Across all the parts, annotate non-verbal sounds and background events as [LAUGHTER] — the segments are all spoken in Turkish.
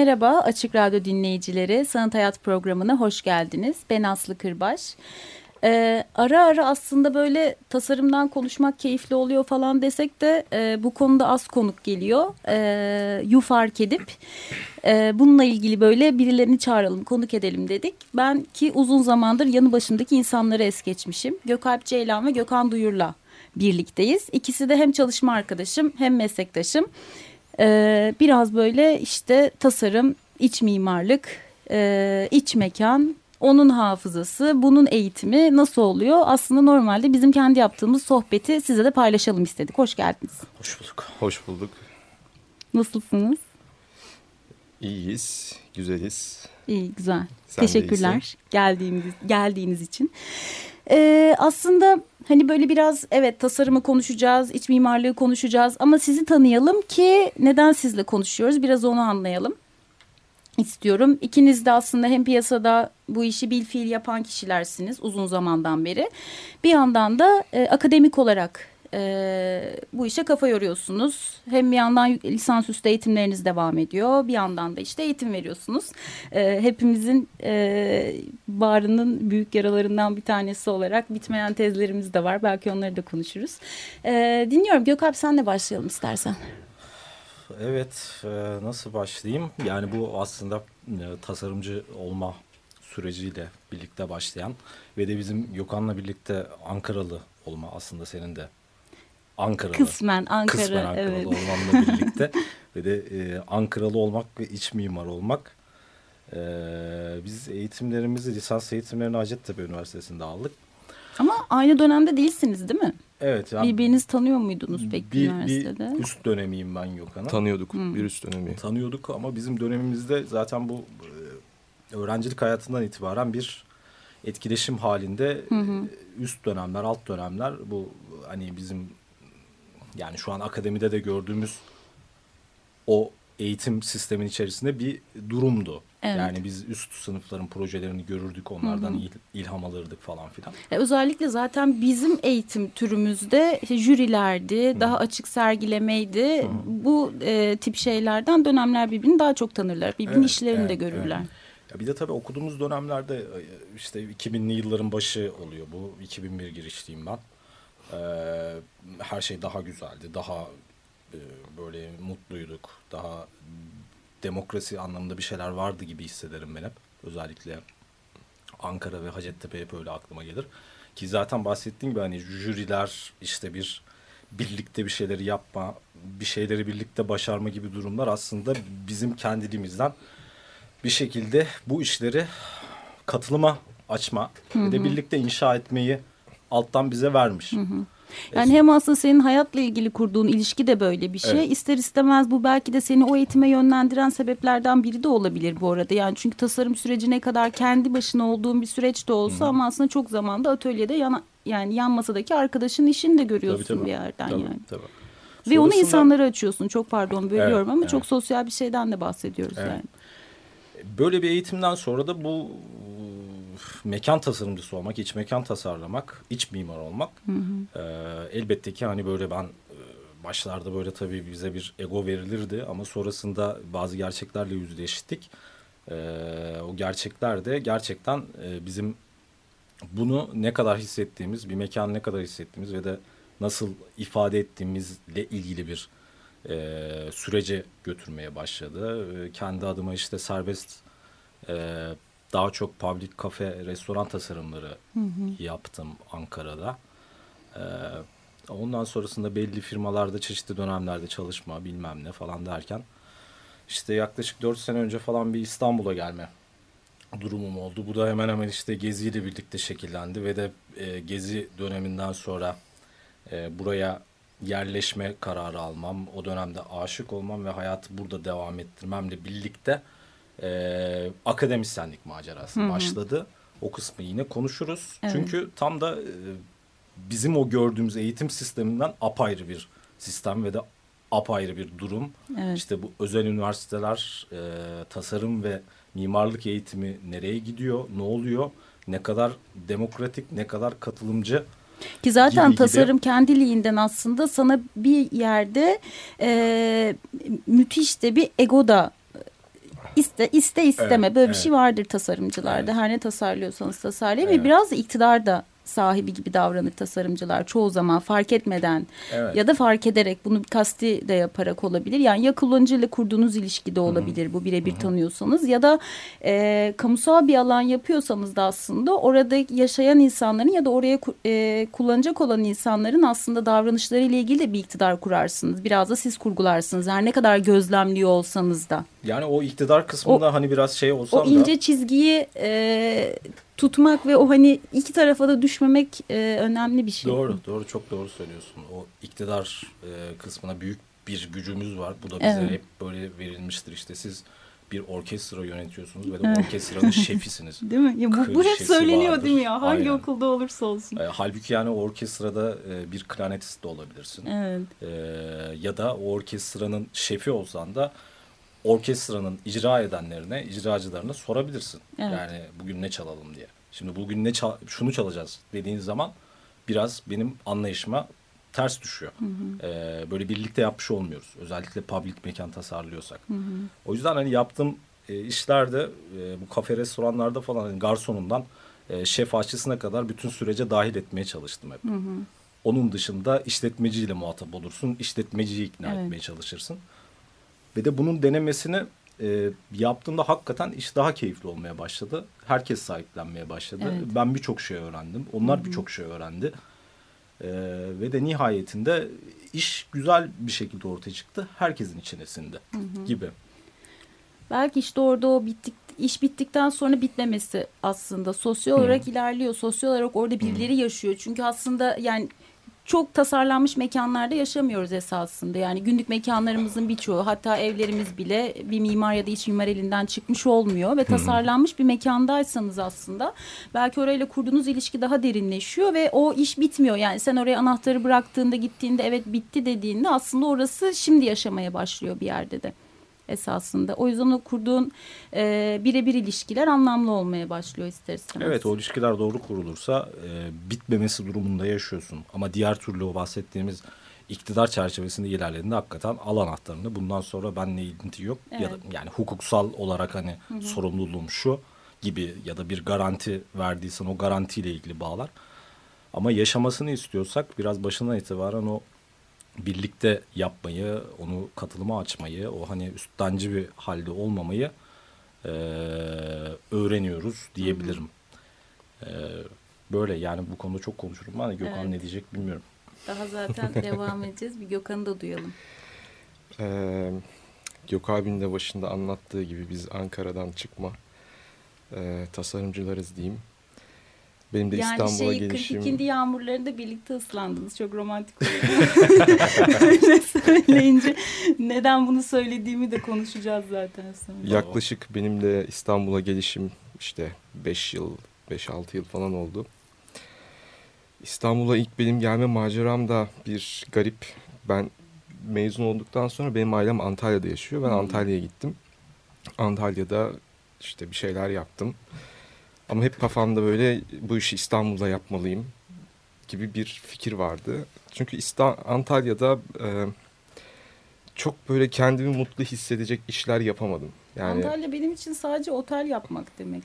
Merhaba Açık Radyo dinleyicileri, Sanat Hayat programına hoş geldiniz. Ben Aslı Kırbaş. Ee, ara ara aslında böyle tasarımdan konuşmak keyifli oluyor falan desek de e, bu konuda az konuk geliyor. E, yu fark edip e, bununla ilgili böyle birilerini çağıralım, konuk edelim dedik. Ben ki uzun zamandır yanı başındaki insanları es geçmişim. Gökalp Ceylan ve Gökhan Duyur'la birlikteyiz. İkisi de hem çalışma arkadaşım hem meslektaşım. Ee, biraz böyle işte tasarım, iç mimarlık, e, iç mekan, onun hafızası, bunun eğitimi nasıl oluyor? Aslında normalde bizim kendi yaptığımız sohbeti size de paylaşalım istedik. Hoş geldiniz. Hoş bulduk. Hoş bulduk. Nasılsınız? İyiyiz, güzeliz. İyi, güzel. Sen Teşekkürler geldiğiniz, geldiğiniz için. Ee, aslında hani böyle biraz evet tasarımı konuşacağız, iç mimarlığı konuşacağız ama sizi tanıyalım ki neden sizle konuşuyoruz biraz onu anlayalım istiyorum. İkiniz de aslında hem piyasada bu işi bil fiil yapan kişilersiniz uzun zamandan beri. Bir yandan da e, akademik olarak e, bu işe kafa yoruyorsunuz. Hem bir yandan lisansüstü eğitimleriniz devam ediyor. Bir yandan da işte eğitim veriyorsunuz. E, hepimizin e, bağrının büyük yaralarından bir tanesi olarak bitmeyen tezlerimiz de var. Belki onları da konuşuruz. E, dinliyorum Gökalp senle başlayalım istersen. Evet, nasıl başlayayım? Yani bu aslında tasarımcı olma süreciyle birlikte başlayan ve de bizim Gökhan'la birlikte Ankaralı olma aslında senin de Ankaralı. Kısmen Ankara, Kısmen Ankaralı evet. olmamla birlikte [LAUGHS] ve de e, Ankaralı olmak ve iç mimar olmak. E, biz eğitimlerimizi, lisans eğitimlerini Hacettepe Üniversitesi'nde aldık. Ama aynı dönemde değilsiniz değil mi? Evet. Yani Birbirinizi tanıyor muydunuz peki bir, üniversitede? bir üst dönemiyim ben Gökhan'a. Tanıyorduk bir üst dönemi. tanıyorduk ama bizim dönemimizde zaten bu e, öğrencilik hayatından itibaren bir etkileşim halinde e, üst dönemler, alt dönemler bu hani bizim yani şu an akademide de gördüğümüz o eğitim sistemin içerisinde bir durumdu. Evet. Yani biz üst sınıfların projelerini görürdük, onlardan il- ilham alırdık falan filan. E, özellikle zaten bizim eğitim türümüzde işte jürilerdi, daha açık sergilemeydi. Bu e, tip şeylerden dönemler birbirini daha çok tanırlar. Birbirinin Evet, işlerini de evet, görürler. evet. Ya bir de tabii okuduğumuz dönemlerde e, işte 2000'li yılların başı oluyor. Bu 2001 girişliyim ben. Ee, her şey daha güzeldi. Daha e, böyle mutluyduk. Daha demokrasi anlamında bir şeyler vardı gibi hissederim ben hep. Özellikle Ankara ve Hacettepe hep öyle aklıma gelir. Ki zaten bahsettiğim gibi hani jüriler işte bir birlikte bir şeyleri yapma, bir şeyleri birlikte başarma gibi durumlar aslında bizim kendiliğimizden bir şekilde bu işleri katılıma açma ve de birlikte inşa etmeyi alttan bize vermiş. Yani hem aslında senin hayatla ilgili kurduğun ilişki de böyle bir şey. Evet. İster istemez bu belki de seni o eğitime yönlendiren sebeplerden biri de olabilir bu arada. Yani çünkü tasarım süreci ne kadar kendi başına olduğun bir süreç de olsa ama aslında çok zamanda atölyede yana, yani yan masadaki arkadaşın işini de görüyorsun Tabii, tabii. bir yerden Tabii, yani. tabii. Ve onu insanlara açıyorsun. Çok pardon bölüyorum Evet, ama evet. çok sosyal bir şeyden de bahsediyoruz Evet. yani. Böyle bir eğitimden sonra da bu mekan tasarımcısı olmak, iç mekan tasarlamak, iç mimar olmak e, elbette ki hani böyle ben başlarda böyle tabii bize bir ego verilirdi ama sonrasında bazı gerçeklerle yüzleştik. E, o gerçekler de gerçekten e, bizim bunu ne kadar hissettiğimiz, bir mekanı ne kadar hissettiğimiz ve de nasıl ifade ettiğimizle ilgili bir e, sürece götürmeye başladı. E, kendi adıma işte serbest e, daha çok public kafe, restoran tasarımları yaptım Ankara'da. E, ondan sonrasında belli firmalarda çeşitli dönemlerde çalışma bilmem ne falan derken işte yaklaşık dört sene önce falan bir İstanbul'a gelme durumum oldu. Bu da hemen hemen işte Gezi ile birlikte şekillendi ve de e, Gezi döneminden sonra e, buraya yerleşme kararı almam, o dönemde aşık olmam ve hayatı burada devam ettirmemle birlikte e, akademisyenlik macerası başladı. O kısmı yine konuşuruz. Evet. Çünkü tam da e, bizim o gördüğümüz eğitim sisteminden apayrı bir sistem ve de apayrı bir durum. Evet. İşte bu özel üniversiteler, e, tasarım ve mimarlık eğitimi nereye gidiyor, ne oluyor, ne kadar demokratik, ne kadar katılımcı. Ki zaten gibi gibi. tasarım kendiliğinden aslında sana bir yerde e, müthiş de bir ego da iste iste isteme Evet, böyle bir evet. şey vardır tasarımcılarda. Evet. Her ne tasarlıyorsanız tasarlayın Evet. ve biraz da iktidar da sahibi gibi davranır tasarımcılar çoğu zaman fark etmeden Evet. ya da fark ederek bunu kasti de yaparak olabilir. Yani ya kullanıcıyla kurduğunuz ilişkide olabilir bu birebir tanıyorsanız ya da e, kamusal bir alan yapıyorsanız da aslında orada yaşayan insanların ya da oraya e, kullanacak olan insanların aslında davranışlarıyla ilgili de bir iktidar kurarsınız. Biraz da siz kurgularsınız her ne kadar gözlemliyor olsanız da. Yani o iktidar kısmında hani biraz şey olsam O da ince çizgiyi e, tutmak ve o hani iki tarafa da düşmemek e, önemli bir şey. doğru, doğru çok doğru söylüyorsun. O iktidar e, kısmına büyük bir gücümüz var. Bu da bize Evet. hep böyle verilmiştir. İşte siz bir orkestra yönetiyorsunuz ve de orkestranın şefisiniz. [LAUGHS] Değil mi? Ya bu, bu hep söyleniyor vardır. değil mi ya? Hangi Aynen. okulda olursa olsun. E, halbuki yani orkestrada e, bir klarnetist de olabilirsin. Evet. E, ya da o orkestranın şefi olsan da orkestranın icra edenlerine, icracılarına sorabilirsin. Evet. Yani bugün ne çalalım diye. Şimdi bugün ne çal şunu çalacağız dediğin zaman biraz benim anlayışıma ters düşüyor. E, böyle birlikte yapmış olmuyoruz. Özellikle public mekan tasarlıyorsak. O yüzden hani yaptığım e, işlerde e, bu kafe restoranlarda falan hani garsonundan e, şef aşçısına kadar bütün sürece dahil etmeye çalıştım hep. Onun dışında işletmeciyle muhatap olursun. işletmeciyi ikna Evet. etmeye çalışırsın. Ve de bunun denemesini e, yaptığımda hakikaten iş daha keyifli olmaya başladı. Herkes sahiplenmeye başladı. Evet. Ben birçok şey öğrendim. Onlar birçok şey öğrendi. E, ve de nihayetinde iş güzel bir şekilde ortaya çıktı. Herkesin içine sindi gibi. Belki işte orada o bittik iş bittikten sonra bitmemesi aslında sosyal olarak ilerliyor. Sosyal olarak orada birileri yaşıyor. Çünkü aslında yani çok tasarlanmış mekanlarda yaşamıyoruz esasında. Yani günlük mekanlarımızın birçoğu hatta evlerimiz bile bir mimar ya da iç mimar elinden çıkmış olmuyor. Ve tasarlanmış bir mekandaysanız aslında belki orayla kurduğunuz ilişki daha derinleşiyor ve o iş bitmiyor. Yani sen oraya anahtarı bıraktığında gittiğinde evet bitti dediğinde aslında orası şimdi yaşamaya başlıyor bir yerde de esasında. O yüzden o kurduğun e, birebir ilişkiler anlamlı olmaya başlıyor ister istemez. Evet o ilişkiler doğru kurulursa e, bitmemesi durumunda yaşıyorsun. Ama diğer türlü o bahsettiğimiz iktidar çerçevesinde ilerlediğinde hakikaten al anahtarını bundan sonra benle ilintisi yok. Ya da Evet. yani hukuksal olarak hani sorumluluğum şu gibi ya da bir garanti verdiysen o garantiyle ilgili bağlar. Ama yaşamasını istiyorsak biraz başından itibaren o birlikte yapmayı, onu katılıma açmayı, o hani üsttenci bir halde olmamayı eee, öğreniyoruz diyebilirim. Eee, böyle yani bu konuda çok konuşurum. Ben de Gökhan Evet. ne diyecek bilmiyorum. Daha zaten [LAUGHS] devam edeceğiz. Bir Gökhan'ı da duyalım. Ee, Gök abinin de başında anlattığı gibi biz Ankara'dan çıkma e, tasarımcılarız diyeyim. Benim de yani İstanbul'a şey gelişim 42. yağmurlarında birlikte ıslandınız. Çok romantik. [LAUGHS] Öyle söyleyince neden bunu söylediğimi de konuşacağız zaten sonra. yaklaşık benim de İstanbul'a gelişim işte 5 yıl, 5-6 yıl falan oldu. İstanbul'a ilk benim gelme maceram da bir garip. Ben mezun olduktan sonra benim ailem Antalya'da yaşıyor. Ben Hmm. Antalya'ya gittim. Antalya'da işte bir şeyler yaptım. Ama hep kafamda böyle bu işi İstanbul'da yapmalıyım gibi bir fikir vardı. Çünkü İsta- Antalya'da e, çok böyle kendimi mutlu hissedecek işler yapamadım. Yani Antalya benim için sadece otel yapmak demek.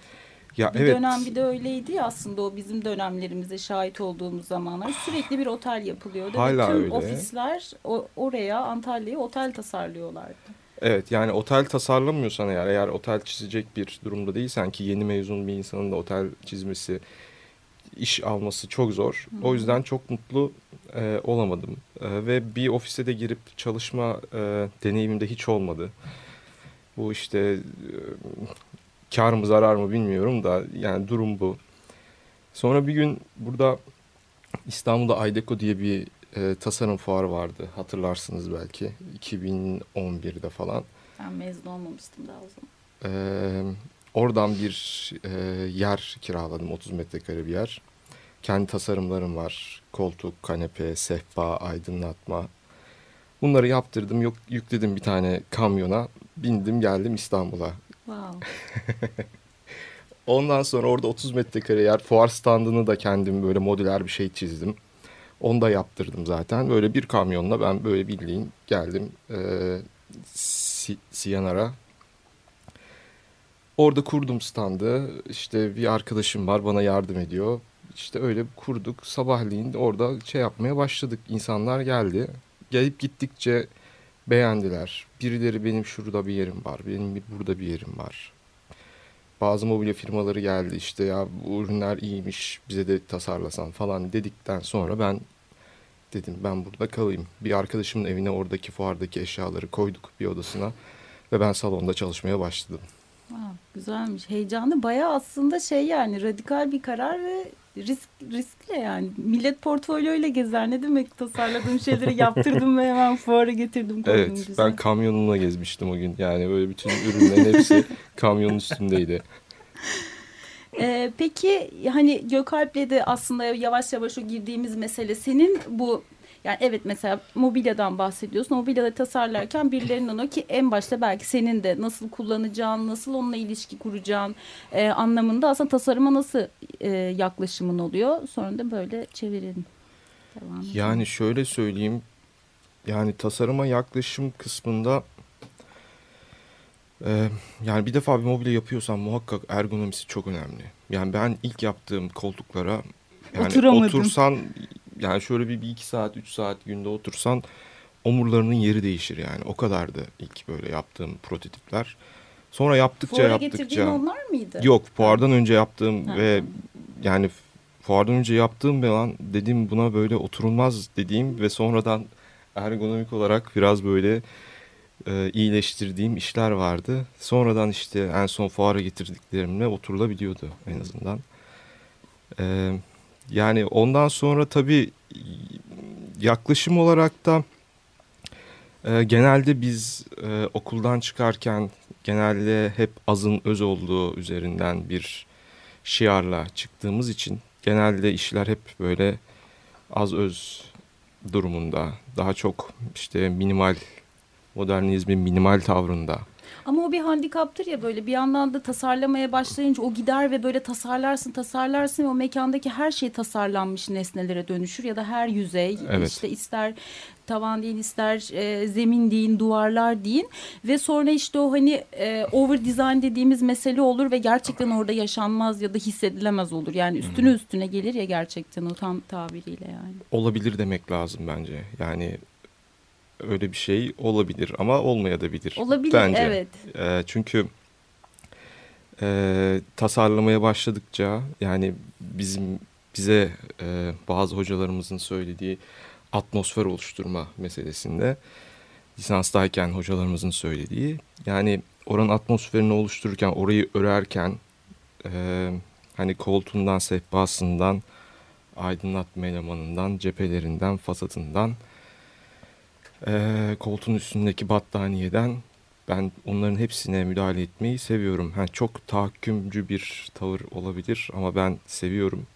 ya Bir evet dönem bir de öyleydi ya aslında o bizim dönemlerimize şahit olduğumuz zamanlar sürekli bir otel yapılıyordu. Hala ve tüm öyle. ofisler o, oraya Antalya'ya otel tasarlıyorlardı. Evet yani otel tasarlamıyorsan eğer eğer otel çizecek bir durumda değilsen ki yeni mezun bir insanın da otel çizmesi iş alması çok zor. O yüzden çok mutlu e, olamadım. E, ve bir ofise de girip çalışma e, deneyimim de hiç olmadı. Bu işte e, kar mı zarar mı bilmiyorum da yani durum bu. Sonra bir gün burada İstanbul'da Aydeco diye bir e, tasarım fuarı vardı. Hatırlarsınız belki. 2011'de falan. Ben mezun olmamıştım daha o zaman. Ee, oradan bir e, yer kiraladım. 30 metrekare bir yer. Kendi tasarımlarım var. Koltuk, kanepe, sehpa, aydınlatma. Bunları yaptırdım. Yok, yükledim bir tane kamyona. Bindim geldim İstanbul'a. Wow. [LAUGHS] Ondan sonra orada 30 metrekare yer fuar standını da kendim böyle modüler bir şey çizdim. Onu da yaptırdım zaten. Böyle bir kamyonla ben böyle bildiğin geldim e, si, Siyanar'a. Orada kurdum standı. İşte bir arkadaşım var bana yardım ediyor. İşte öyle kurduk. Sabahleyin orada şey yapmaya başladık. İnsanlar geldi. Gelip gittikçe beğendiler. Birileri benim şurada bir yerim var. Benim burada bir yerim var bazı mobilya firmaları geldi işte ya bu ürünler iyiymiş bize de tasarlasan falan dedikten sonra ben dedim ben burada kalayım. Bir arkadaşımın evine oradaki fuardaki eşyaları koyduk bir odasına ve ben salonda çalışmaya başladım. Wow, güzelmiş. Heyecanlı. Bayağı aslında şey yani radikal bir karar ve risk riskle yani. Millet portfolyoyla gezer. Ne demek tasarladığım şeyleri yaptırdım ve hemen fuara getirdim. Evet güzel. ben kamyonumla gezmiştim o gün. Yani böyle bütün ürünlerin hepsi [LAUGHS] kamyonun üstündeydi. Ee, peki hani Gökalp'le de aslında yavaş yavaş o girdiğimiz mesele senin bu yani evet mesela mobilyadan bahsediyorsun. Mobilyaları tasarlarken birilerinin o ki en başta belki senin de nasıl kullanacağın, nasıl onunla ilişki kuracağın e, anlamında aslında tasarıma nasıl e, yaklaşımın oluyor. Sonra da böyle. Devam edelim. Yani şöyle söyleyeyim. Yani tasarıma yaklaşım kısmında e, yani bir defa bir mobilya yapıyorsan muhakkak ergonomisi çok önemli. Yani ben ilk yaptığım koltuklara yani otursan yani şöyle bir, bir iki saat üç saat günde otursan omurlarının yeri değişir yani. O kadardı ilk böyle yaptığım prototipler. Sonra yaptıkça Fuara yaptıkça. getirdiğin onlar mıydı? Yok fuardan önce yaptığım Ha. ve yani fuardan önce yaptığım bir an dedim buna böyle oturulmaz dediğim ve sonradan ergonomik olarak biraz böyle e, iyileştirdiğim işler vardı. Sonradan işte en son fuara getirdiklerimle oturulabiliyordu en azından. E, yani ondan sonra tabii yaklaşım olarak da e, genelde biz e, okuldan çıkarken genelde hep azın öz olduğu üzerinden bir şiarla çıktığımız için genelde işler hep böyle az öz durumunda daha çok işte minimal modernizmin minimal tavrında Ama o bir handikaptır ya böyle bir yandan da tasarlamaya başlayınca o gider ve böyle tasarlarsın tasarlarsın ve o mekandaki her şey tasarlanmış nesnelere dönüşür ya da her yüzey Evet. işte ister tavan deyin ister e, zemin deyin duvarlar deyin ve sonra işte o hani e, over design dediğimiz mesele olur ve gerçekten orada yaşanmaz ya da hissedilemez olur yani üstüne üstüne gelir ya gerçekten o tam tabiriyle yani. olabilir demek lazım bence. Yani öyle bir şey olabilir ama olmayabilir. Olabilir bence. evet. E, çünkü e, tasarlamaya başladıkça yani bizim bize e, bazı hocalarımızın söylediği atmosfer oluşturma meselesinde lisanstayken hocalarımızın söylediği yani oranın atmosferini oluştururken orayı örerken e, hani koltuğundan sehpasından aydınlatma elemanından cephelerinden fasadından e, koltuğun üstündeki battaniyeden ben onların hepsine müdahale etmeyi seviyorum. Ha, çok tahakkümcü bir tavır olabilir ama ben seviyorum.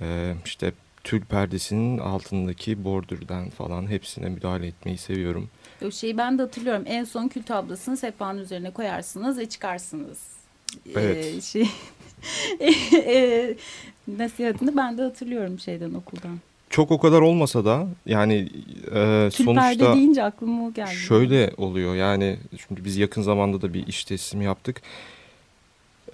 Ee, işte tül perdesinin altındaki bordürden falan hepsine müdahale etmeyi seviyorum. O şeyi ben de hatırlıyorum. En son kül tablasını sehpanın üzerine koyarsınız ve çıkarsınız. Evet. Ee, şey, [LAUGHS] e, nasihatini ben de hatırlıyorum şeyden okuldan. Çok o kadar olmasa da yani e, Tül sonuçta deyince aklıma o geldi. şöyle oluyor yani şimdi biz yakın zamanda da bir iş teslimi yaptık.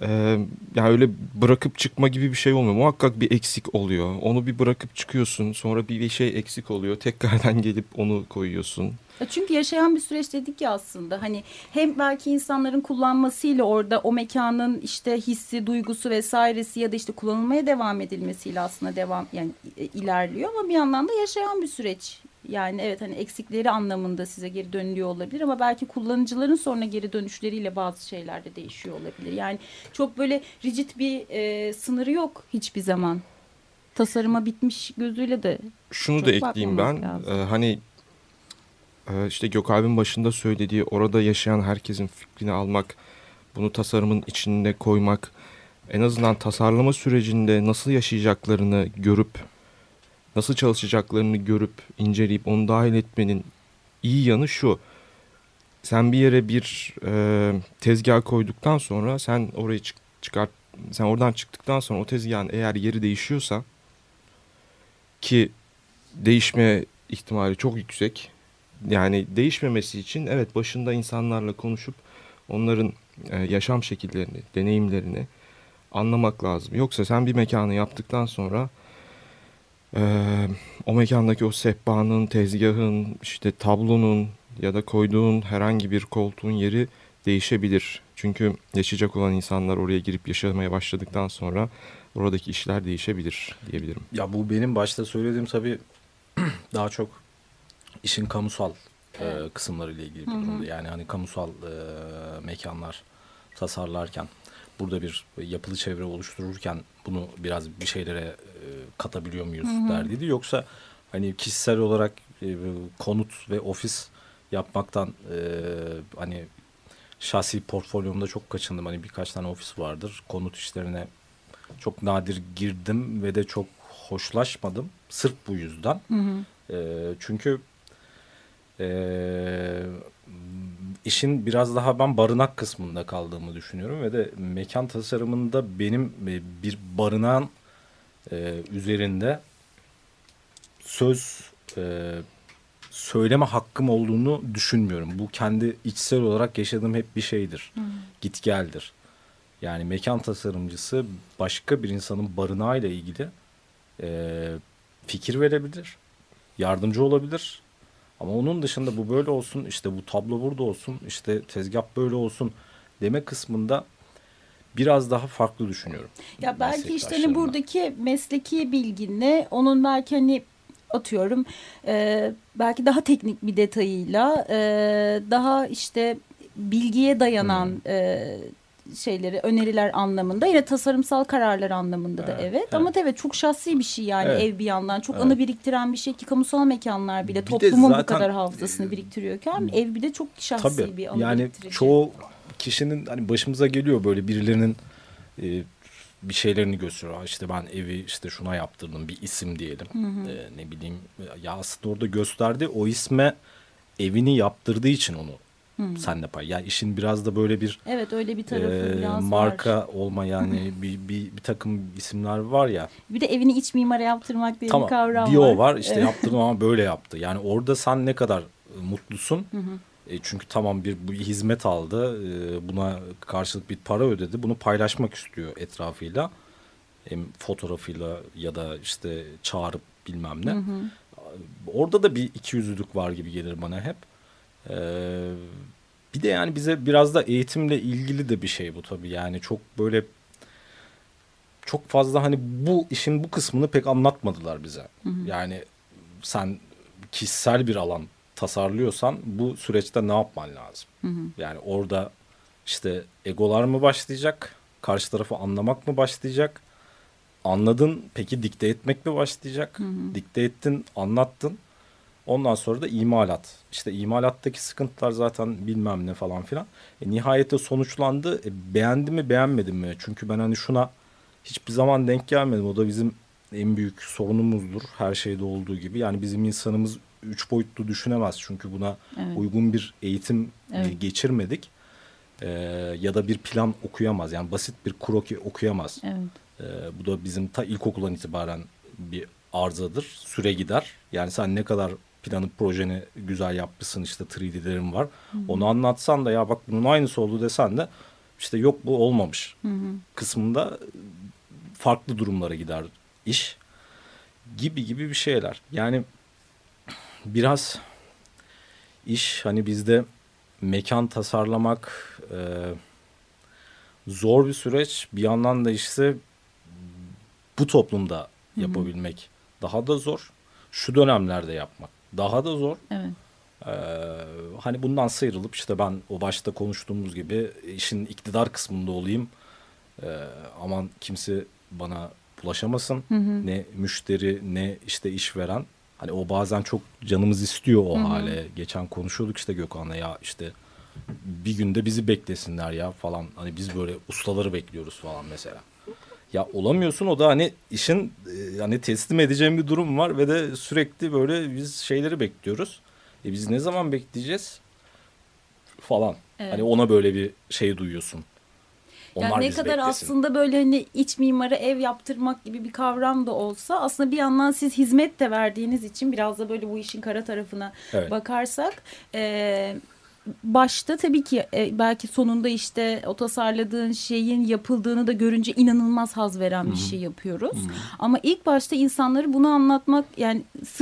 Ee, yani öyle bırakıp çıkma gibi bir şey olmuyor. Muhakkak bir eksik oluyor. Onu bir bırakıp çıkıyorsun. Sonra bir şey eksik oluyor. Tekrardan gelip onu koyuyorsun. Çünkü yaşayan bir süreç dedik ya aslında. Hani hem belki insanların kullanmasıyla orada o mekanın işte hissi, duygusu vesairesi ya da işte kullanılmaya devam edilmesiyle aslında devam yani e, ilerliyor ama bir yandan da yaşayan bir süreç Yani evet hani eksikleri anlamında size geri dönülüyor olabilir ama belki kullanıcıların sonra geri dönüşleriyle bazı şeyler de değişiyor olabilir. Yani çok böyle rigid bir e, sınırı yok hiçbir zaman. Tasarıma bitmiş gözüyle de Şunu da ekleyeyim ben. lazım. Ee, hani e, işte Gökalp'in başında söylediği orada yaşayan herkesin fikrini almak, bunu tasarımın içine koymak, en azından tasarlama sürecinde nasıl yaşayacaklarını görüp, nasıl çalışacaklarını görüp, inceleyip onu dahil etmenin iyi yanı şu. Sen bir yere bir e, tezgah koyduktan sonra sen orayı çık çıkart, sen oradan çıktıktan sonra o tezgahın eğer yeri değişiyorsa ki değişme ihtimali çok yüksek. Yani değişmemesi için evet başında insanlarla konuşup onların e, yaşam şekillerini, deneyimlerini anlamak lazım. Yoksa sen bir mekanı yaptıktan sonra e, o mekandaki o sehpanın, tezgahın, işte tablonun ya da koyduğun herhangi bir koltuğun yeri değişebilir. Çünkü yaşayacak olan insanlar oraya girip yaşamaya başladıktan sonra oradaki işler değişebilir diyebilirim. Ya bu benim başta söylediğim tabii [CLEARS THROAT] daha çok işin kamusal e, kısımlarıyla ilgili bir durumda. Yani hani kamusal e, mekanlar tasarlarken burada bir yapılı çevre oluştururken bunu biraz bir şeylere e, katabiliyor muyuz derdiydi. Yoksa hani kişisel olarak e, konut ve ofis yapmaktan e, hani şahsi portfolyomda çok kaçındım. Hani birkaç tane ofis vardır. Konut işlerine çok nadir girdim ve de çok hoşlaşmadım. Sırf bu yüzden. E, çünkü e, işin biraz daha ben barınak kısmında kaldığımı düşünüyorum ve de mekan tasarımında benim e, bir barınağın e, üzerinde söz e, söyleme hakkım olduğunu düşünmüyorum. Bu kendi içsel olarak yaşadığım hep bir şeydir. Git geldir. Yani mekan tasarımcısı başka bir insanın barınağıyla ilgili e, fikir verebilir, yardımcı olabilir. Ama onun dışında bu böyle olsun, işte bu tablo burada olsun, işte tezgah böyle olsun deme kısmında biraz daha farklı düşünüyorum. Ya belki işte hani buradaki mesleki bilginle onun belki hani atıyorum e, belki daha teknik bir detayıyla e, daha işte bilgiye dayanan Hmm. e, şeyleri öneriler anlamında yine tasarımsal kararlar anlamında da Evet, evet, ama evet çok şahsi bir şey yani Evet. ev bir yandan çok Evet. anı biriktiren bir şey ki kamusal mekanlar bile Bir toplumun bu zaten, kadar hafızasını e, biriktiriyorken ev bir de çok şahsi Tabii bir anı yani biriktirici. çoğu kişinin hani başımıza geliyor böyle birilerinin e, bir şeylerini gösteriyor. "Aa İşte ben evi işte şuna yaptırdım bir isim diyelim. E, ne bileyim ya aslında orada gösterdi o isme evini yaptırdığı için onu senle pay. Ya işin biraz da böyle bir Evet öyle bir tarafı e, biraz var. marka olma yani [LAUGHS] bir, bir, bir takım isimler var ya. Bir de evini iç mimara yaptırmak diye Tamam bir kavram var. o var işte yaptırdım ama böyle yaptı. Yani orada sen ne kadar e, mutlusun. E, çünkü tamam bir bu hizmet aldı. e, buna karşılık bir para ödedi. Bunu paylaşmak istiyor etrafıyla. Hem fotoğrafıyla ya da işte çağırıp bilmem ne. Orada da bir ikiyüzlülük var gibi gelir bana hep. E, bir de yani bize biraz da eğitimle ilgili de bir şey bu tabii. Yani çok böyle çok fazla hani bu işin bu kısmını pek anlatmadılar bize. Yani sen kişisel bir alan tasarlıyorsan bu süreçte ne yapman lazım? Yani orada işte egolar mı başlayacak? Karşı tarafı anlamak mı başlayacak? Anladın peki dikte etmek mi başlayacak? Dikte ettin, anlattın. Ondan sonra da imalat. İşte imalattaki sıkıntılar zaten bilmem ne falan filan. E, nihayete sonuçlandı. E, beğendi mi beğenmedi mi? Çünkü ben hani şuna hiçbir zaman denk gelmedim. O da bizim en büyük sorunumuzdur. Her şeyde olduğu gibi. Yani bizim insanımız üç boyutlu düşünemez. Çünkü buna Evet. uygun bir eğitim e, Evet. geçirmedik. E, ya da bir plan okuyamaz. Yani basit bir kroki okuyamaz. Evet. Ee, bu da bizim ta ilkokuldan itibaren bir arızadır. Süre gider. Yani sen ne kadar planı projeni güzel yapmışsın işte 3D'lerin var. Onu anlatsan da ya bak bunun aynısı oldu desen de işte yok bu olmamış kısmında farklı durumlara gider iş gibi gibi bir şeyler. Yani biraz iş hani bizde mekan tasarlamak e, zor bir süreç. Bir yandan da işte bu toplumda yapabilmek daha da zor. Şu dönemlerde yapmak daha da zor. Evet. Ee, hani bundan sıyrılıp işte ben o başta konuştuğumuz gibi işin iktidar kısmında olayım. Ee, aman kimse bana bulaşamasın. Ne müşteri ne işte işveren. Hani o bazen çok canımız istiyor o hale. Geçen konuşuyorduk işte Gökhan'la ya işte bir günde bizi beklesinler ya falan. Hani biz böyle ustaları bekliyoruz falan mesela. Ya olamıyorsun o da hani işin e, hani teslim edeceğim bir durum var ve de sürekli böyle biz şeyleri bekliyoruz. E biz ne zaman bekleyeceğiz falan. Evet. Hani ona böyle bir şey duyuyorsun. Onlar yani ne kadar beklesin. aslında böyle hani iç mimarı ev yaptırmak gibi bir kavram da olsa aslında bir yandan siz hizmet de verdiğiniz için biraz da böyle bu işin kara tarafına Evet. bakarsak e, başta tabii ki e, belki sonunda işte o tasarladığın şeyin yapıldığını da görünce inanılmaz haz veren bir şey yapıyoruz. Ama ilk başta insanları bunu anlatmak yani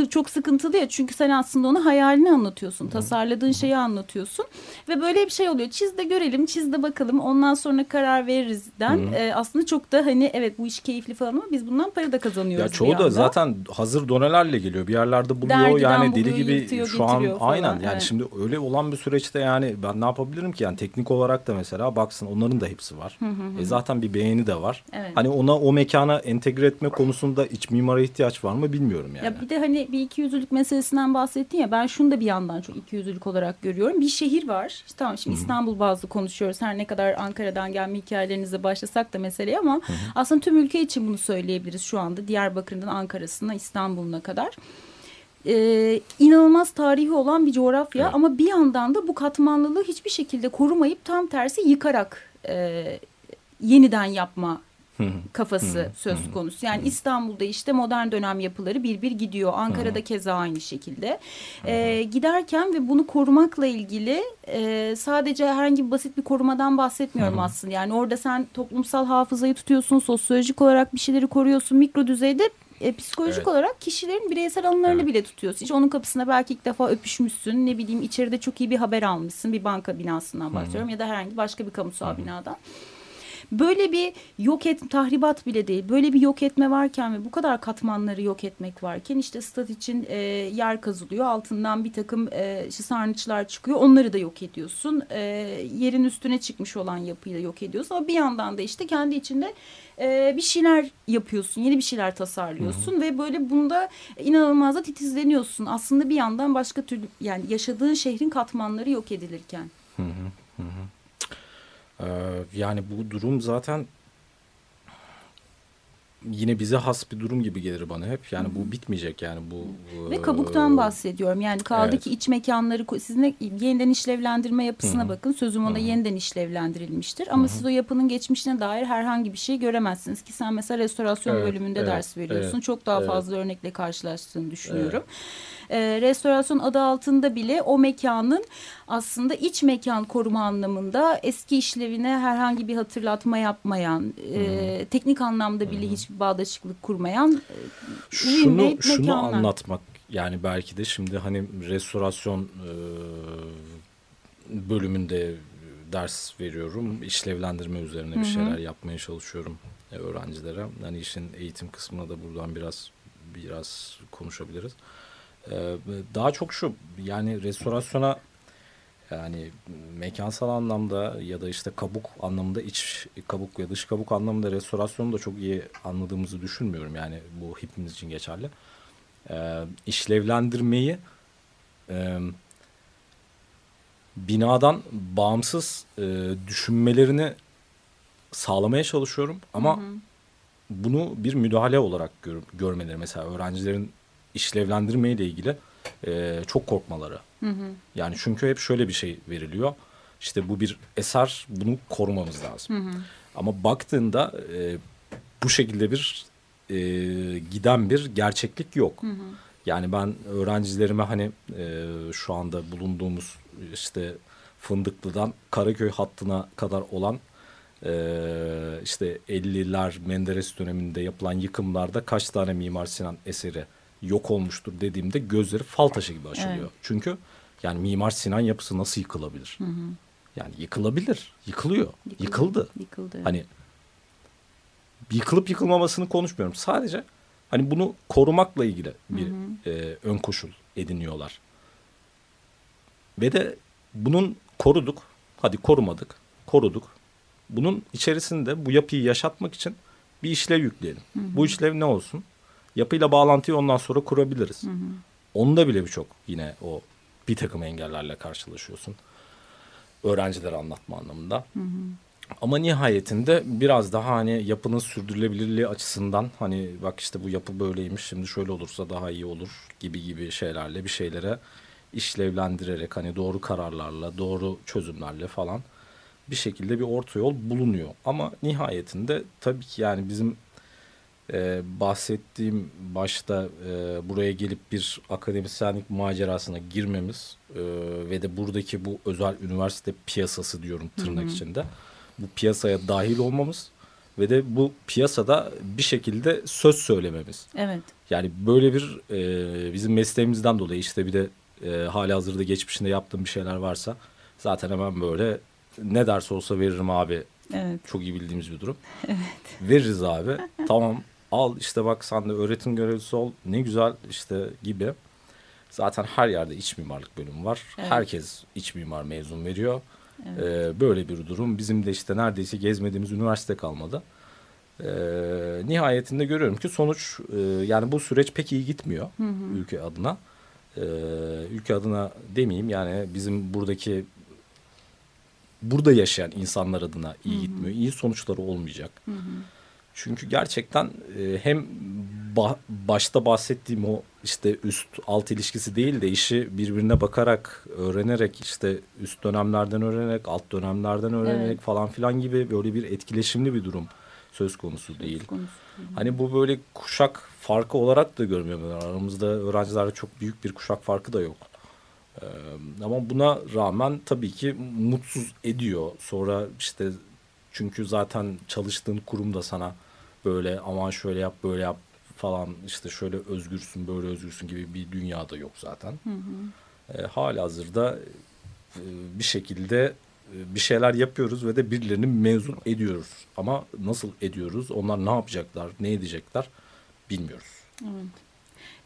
çok sıkıntılı ya çünkü sen aslında ona hayalini anlatıyorsun. Tasarladığın şeyi anlatıyorsun ve böyle bir şey oluyor. Çiz de görelim, çiz de bakalım ondan sonra karar veririzden. E, aslında çok da hani evet bu iş keyifli falan ama biz bundan para da kazanıyoruz. Ya çoğu da zaten hazır donelerle geliyor. Bir yerlerde buluyor Dergiden yani deli buluyor, gibi yırtıyor, şu an falan, aynen yani evet. şimdi öyle olan bir süreçte yani ben ne yapabilirim ki yani teknik olarak da mesela baksın onların da hepsi var. E zaten bir beğeni de var. Evet. Hani ona o mekana entegre etme konusunda iç mimara ihtiyaç var mı bilmiyorum yani. Ya bir de hani bir ikiyüzlülük meselesinden bahsettin ya ben şunu da bir yandan çok ikiyüzlülük olarak görüyorum. Bir şehir var. İşte tamam şimdi İstanbul bazlı konuşuyoruz. Her ne kadar Ankara'dan gelme hikayelerinize başlasak da meseleye ama aslında tüm ülke için bunu söyleyebiliriz şu anda. Diyarbakır'dan Ankara'sına İstanbul'una kadar. Ee, inanılmaz tarihi olan bir coğrafya Evet. ama bir yandan da bu katmanlılığı hiçbir şekilde korumayıp tam tersi yıkarak e, yeniden yapma kafası söz konusu. Yani İstanbul'da işte modern dönem yapıları bir bir gidiyor. Ankara'da keza aynı şekilde. Ee, giderken ve bunu korumakla ilgili e, sadece herhangi bir basit bir korumadan bahsetmiyorum aslında. Yani orada sen toplumsal hafızayı tutuyorsun, sosyolojik olarak bir şeyleri koruyorsun, mikro düzeyde e, psikolojik Evet. olarak kişilerin bireysel anılarını Evet. bile tutuyorsun. İşte onun kapısına belki ilk defa öpüşmüşsün. Ne bileyim içeride çok iyi bir haber almışsın. Bir banka binasından bahsediyorum ya da herhangi başka bir kamusal binadan. Böyle bir yok et, tahribat bile değil. Böyle bir yok etme varken ve bu kadar katmanları yok etmek varken işte stat için e, yer kazılıyor. Altından bir takım e, sarnıçlar çıkıyor. Onları da yok ediyorsun. E, yerin üstüne çıkmış olan yapıyı da yok ediyorsun. Ama bir yandan da işte kendi içinde e, bir şeyler yapıyorsun. Yeni bir şeyler tasarlıyorsun ve böyle bunda inanılmaz da titizleniyorsun. Aslında bir yandan başka türlü yani yaşadığın şehrin katmanları yok edilirken. Ee, yani bu durum zaten yine bize has bir durum gibi gelir bana hep. Yani bu bitmeyecek yani bu. Ve e, kabuktan bahsediyorum. Yani kaldı evet. ki iç mekanları sizin de yeniden işlevlendirme yapısına bakın. Sözüm ona yeniden işlevlendirilmiştir. Ama siz o yapının geçmişine dair herhangi bir şey göremezsiniz ki sen mesela restorasyon Evet, bölümünde evet, ders veriyorsun. evet, Çok daha evet. fazla örnekle karşılaştığını düşünüyorum. Ee, restorasyon adı altında bile o mekanın aslında iç mekan koruma anlamında eski işlevine herhangi bir hatırlatma yapmayan, e, teknik anlamda bile hiçbir bağdaşıklık kurmayan e, şunu şunu mekanlar. anlatmak yani belki de şimdi hani restorasyon e, bölümünde ders veriyorum. İşlevlendirme üzerine bir şeyler yapmaya çalışıyorum e, öğrencilere. Hani işin eğitim kısmına da buradan biraz biraz konuşabiliriz. E, daha çok şu yani restorasyona yani mekansal anlamda ya da işte kabuk anlamında iç kabuk ve dış kabuk anlamında restorasyonu da çok iyi anladığımızı düşünmüyorum. Yani bu hepimiz için geçerli. Ee, işlevlendirmeyi e, binadan bağımsız e, düşünmelerini sağlamaya çalışıyorum. Ama bunu bir müdahale olarak gör, görmeleri mesela öğrencilerin işlevlendirmeyle ilgili e, çok korkmaları. Yani çünkü hep şöyle bir şey veriliyor. İşte bu bir eser, bunu korumamız lazım. Ama baktığında e, bu şekilde bir e, giden bir gerçeklik yok. Yani ben öğrencilerime hani e, şu anda bulunduğumuz işte Fındıklı'dan Karaköy hattına kadar olan e, işte 50'ler Menderes döneminde yapılan yıkımlarda kaç tane Mimar Sinan eseri yok olmuştur dediğimde gözleri fal taşı gibi açılıyor. Evet. Çünkü yani Mimar Sinan yapısı nasıl yıkılabilir? Yani yıkılabilir. Yıkılıyor. Yıkıldı. Yıkıldı. Hani yıkılıp yıkılmamasını konuşmuyorum. Sadece Hani bunu korumakla ilgili bir E, ön koşul ediniyorlar. Ve de bunun koruduk. Hadi korumadık. Koruduk. Bunun içerisinde bu yapıyı yaşatmak için bir işlev yükleyelim. Bu işlev ne olsun? Yapıyla bağlantıyı ondan sonra kurabiliriz. Onda bile birçok yine o bir takım engellerle karşılaşıyorsun. Öğrencilere anlatma anlamında. Ama nihayetinde biraz daha hani yapının sürdürülebilirliği açısından hani bak işte bu yapı böyleymiş şimdi şöyle olursa daha iyi olur gibi gibi şeylerle bir şeylere işlevlendirerek hani doğru kararlarla doğru çözümlerle falan bir şekilde bir orta yol bulunuyor. Ama nihayetinde tabii ki yani bizim e, bahsettiğim başta e, buraya gelip bir akademisyenlik macerasına girmemiz e, ve de buradaki bu özel üniversite piyasası diyorum tırnak içinde bu piyasaya dahil olmamız ve de bu piyasada bir şekilde söz söylememiz. Evet. Yani böyle bir e, bizim mesleğimizden dolayı işte bir de e, hali hazırda geçmişinde yaptığım bir şeyler varsa zaten hemen böyle ne derse olsa veririm abi. Evet. Çok iyi bildiğimiz bir durum. [LAUGHS] Veririz abi. tamam al işte bak sen de öğretim görevlisi ol. Ne güzel işte gibi. Zaten her yerde iç mimarlık bölümü var. Evet. Herkes iç mimar mezun veriyor. Ee, böyle bir durum. Bizim de işte neredeyse gezmediğimiz üniversite kalmadı. Ee, nihayetinde görüyorum ki sonuç e, yani bu süreç pek iyi gitmiyor ülke adına. Ee, ülke adına demeyeyim yani bizim buradaki burada yaşayan insanlar adına iyi gitmiyor. İyi sonuçları olmayacak. Çünkü gerçekten e, hem ba- başta bahsettiğim o işte üst alt ilişkisi değil de işi birbirine bakarak öğrenerek işte üst dönemlerden öğrenerek alt dönemlerden öğrenerek Evet. falan filan gibi böyle bir etkileşimli bir durum söz konusu değil. konusu. Hani bu böyle kuşak farkı olarak da görmüyorum. Aramızda öğrencilerde çok büyük bir kuşak farkı da yok. Ee, ama buna rağmen tabii ki mutsuz ediyor. Sonra işte çünkü zaten çalıştığın kurum da sana böyle aman şöyle yap böyle yap falan işte şöyle özgürsün böyle özgürsün gibi bir dünyada yok zaten. E, halihazırda e, bir şekilde e, bir şeyler yapıyoruz ve de birilerini mezun ediyoruz. Ama nasıl ediyoruz? Onlar ne yapacaklar, ne edecekler bilmiyoruz. Evet.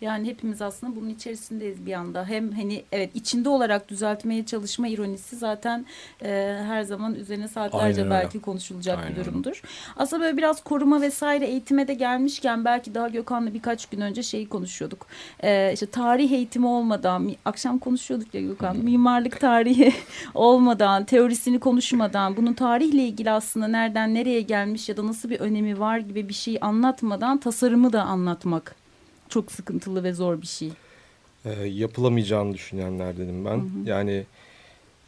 Yani hepimiz aslında bunun içerisindeyiz bir anda. Hem hani evet içinde olarak düzeltmeye çalışma ironisi zaten e, her zaman üzerine saatlerce Aynen öyle. belki konuşulacak Aynen bir durumdur. Aslında böyle biraz koruma vesaire eğitime de gelmişken belki daha Gökhan'la birkaç gün önce şeyi konuşuyorduk. E, işte tarih eğitimi olmadan akşam konuşuyorduk ya Gökhan mimarlık tarihi [LAUGHS] olmadan teorisini konuşmadan bunun tarihle ilgili aslında nereden nereye gelmiş ya da nasıl bir önemi var gibi bir şey anlatmadan tasarımı da anlatmak çok sıkıntılı ve zor bir şey. e, yapılamayacağını düşünenlerdenim ben. Yani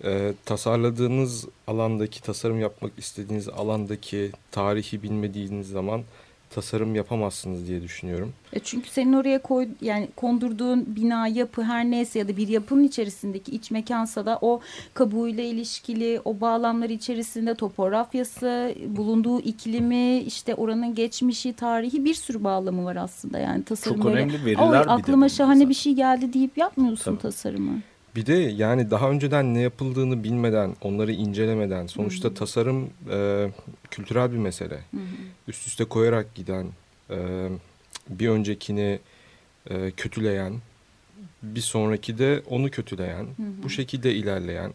e, tasarladığınız alandaki, tasarım yapmak istediğiniz alandaki tarihi bilmediğiniz zaman tasarım yapamazsınız diye düşünüyorum. E çünkü senin oraya koy yani kondurduğun bina, yapı her neyse ya da bir yapının içerisindeki iç mekansa da o kabuğuyla ilişkili, o bağlamlar içerisinde topografyası, bulunduğu iklimi, işte oranın geçmişi, tarihi bir sürü bağlamı var aslında. Yani tasarım Çok böyle, önemli veriler "Ay, bir de aklıma şahane zaten." bir şey geldi deyip yapmıyorsun Tabii. tasarımı. Bir de yani daha önceden ne yapıldığını bilmeden, onları incelemeden, sonuçta tasarım e, kültürel bir mesele. Üst üste koyarak giden, e, bir öncekini e, kötüleyen, bir sonraki de onu kötüleyen, bu şekilde ilerleyen.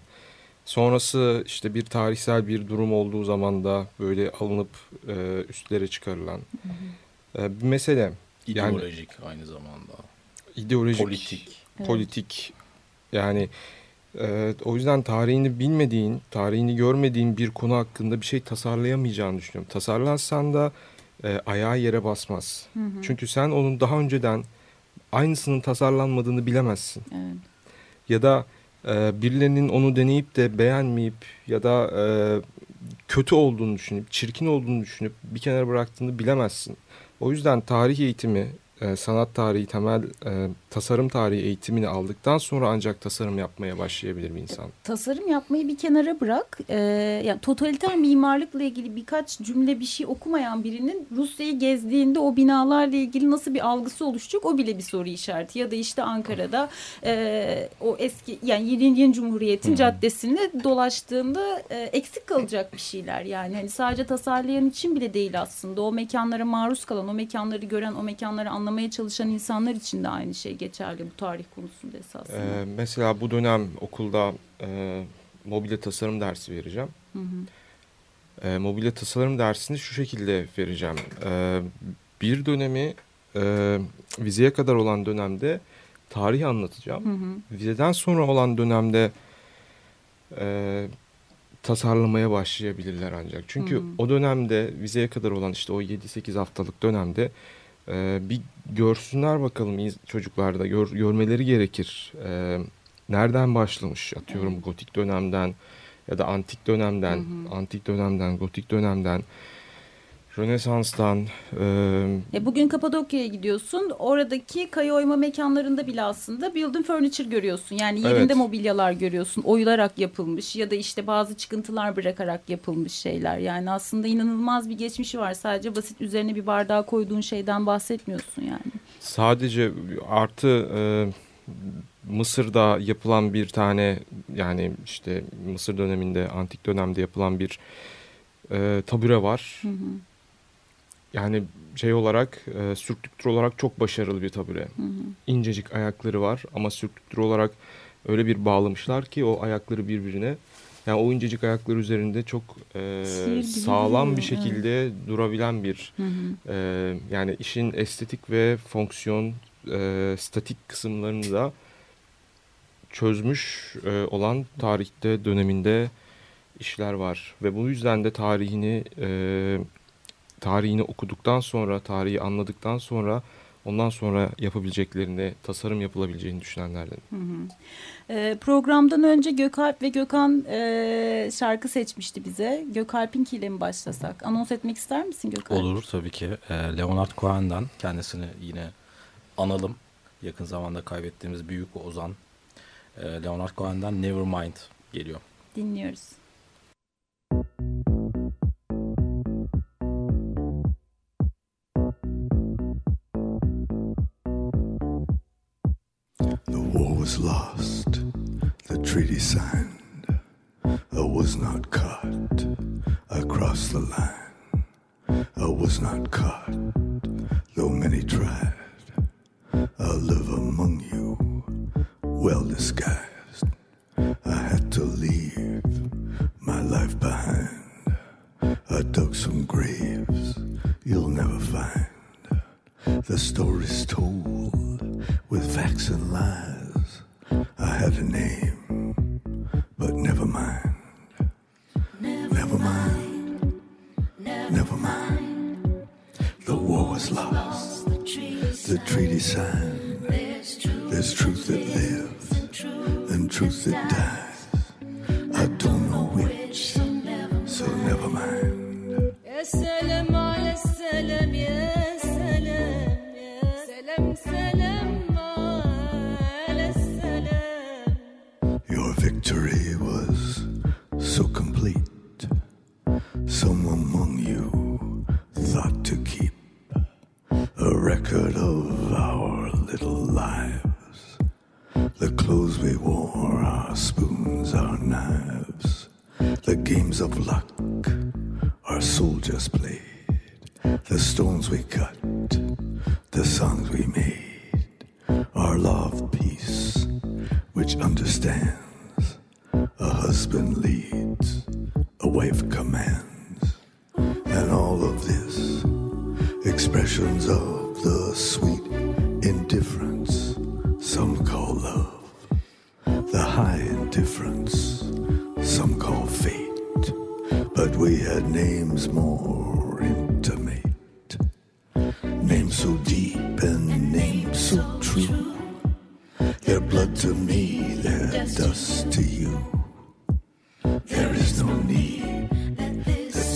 Sonrası işte bir tarihsel bir durum olduğu zaman da böyle alınıp e, üstlere çıkarılan e, bir mesele. Yani İdeolojik aynı zamanda. ideolojik, Politik. Evet. politik yani e, o yüzden tarihini bilmediğin, tarihini görmediğin bir konu hakkında bir şey tasarlayamayacağını düşünüyorum. Tasarlarsan da e, ayağı yere basmaz. Çünkü sen onun daha önceden aynısının tasarlanmadığını bilemezsin. Evet. Ya da e, birilerinin onu deneyip de beğenmeyip ya da e, kötü olduğunu düşünüp, çirkin olduğunu düşünüp bir kenara bıraktığını bilemezsin. O yüzden tarih eğitimi, e, sanat tarihi, temel e, tasarım tarihi eğitimini aldıktan sonra ancak tasarım yapmaya başlayabilir bir insan. tasarım yapmayı bir kenara bırak. Ee, yani totaliter mimarlıkla ilgili birkaç cümle bir şey okumayan birinin Rusya'yı gezdiğinde o binalarla ilgili nasıl bir algısı oluşacak o bile bir soru işareti. Ya da işte Ankara'da e, o eski yani yeni, yeni Cumhuriyet'in caddesinde dolaştığında e, eksik kalacak bir şeyler. Yani hani sadece tasarlayan için bile değil aslında. O mekanlara maruz kalan, o mekanları gören, o mekanları anlamak tasarlamaya çalışan insanlar için de aynı şey geçerli bu tarih konusunda esasında. Ee, mesela bu dönem okulda e, mobilya tasarım dersi vereceğim. Hı hı. E, mobilya tasarım dersini şu şekilde vereceğim. E, bir dönemi e, vizeye kadar olan dönemde tarih anlatacağım. Hı hı. Vizeden sonra olan dönemde e, tasarlamaya başlayabilirler ancak. Çünkü Hı. o dönemde vizeye kadar olan işte o 7-8 haftalık dönemde e, bir görsünler bakalım iz- çocuklar da gör, görmeleri gerekir. E, nereden başlamış atıyorum gotik dönemden ya da antik dönemden, Hı hı. antik dönemden, gotik dönemden, Rönesans'tan, e, bugün Kapadokya'ya gidiyorsun. Oradaki kaya oyma mekanlarında bile aslında building furniture görüyorsun. Yani yerinde Evet. mobilyalar görüyorsun. Oyularak yapılmış ya da işte bazı çıkıntılar bırakarak yapılmış şeyler. Yani aslında inanılmaz bir geçmişi var. Sadece basit üzerine bir bardağa koyduğun şeyden bahsetmiyorsun yani. Sadece artı e, Mısır'da yapılan bir tane yani işte Mısır döneminde antik dönemde yapılan bir e, tabure var. Hı hı. Yani şey olarak e, sürklüktür olarak çok başarılı bir tabure. Hı hı. İncecik ayakları var ama sürklüktür olarak öyle bir bağlamışlar ki o ayakları birbirine. Yani o incecik ayaklar üzerinde çok e, gibi sağlam bir şekilde durabilen bir Hı hı. ee, yani işin estetik ve fonksiyon e, statik kısımlarını da çözmüş e, olan tarihte döneminde işler var ve bu yüzden de tarihini e, tarihini okuduktan sonra tarihi anladıktan sonra ondan sonra yapabileceklerini tasarım yapılabileceğini düşünenlerden. Hı hı. Ee, programdan önce Gökalp ve Gökhan e, şarkı seçmişti bize. Gökalp'inkiyle mi başlasak? Anons etmek ister misin Gökalp? Olur tabii ki. Ee, Leonard Cohen'den kendisini yine analım. Yakın zamanda kaybettiğimiz büyük ozan. Ee, Leonard Cohen'den Nevermind geliyor. Dinliyoruz. Treaty signed. I was not caught across the line. I was not caught, though many tried. I live among you, well disguised. I had to leave my life behind. I dug some graves you'll never find. The stories told with facts and lies. I had a name, but never mind. Never mind. Never mind. The war was lost. The treaty signed. There's truth that lives and truth that dies.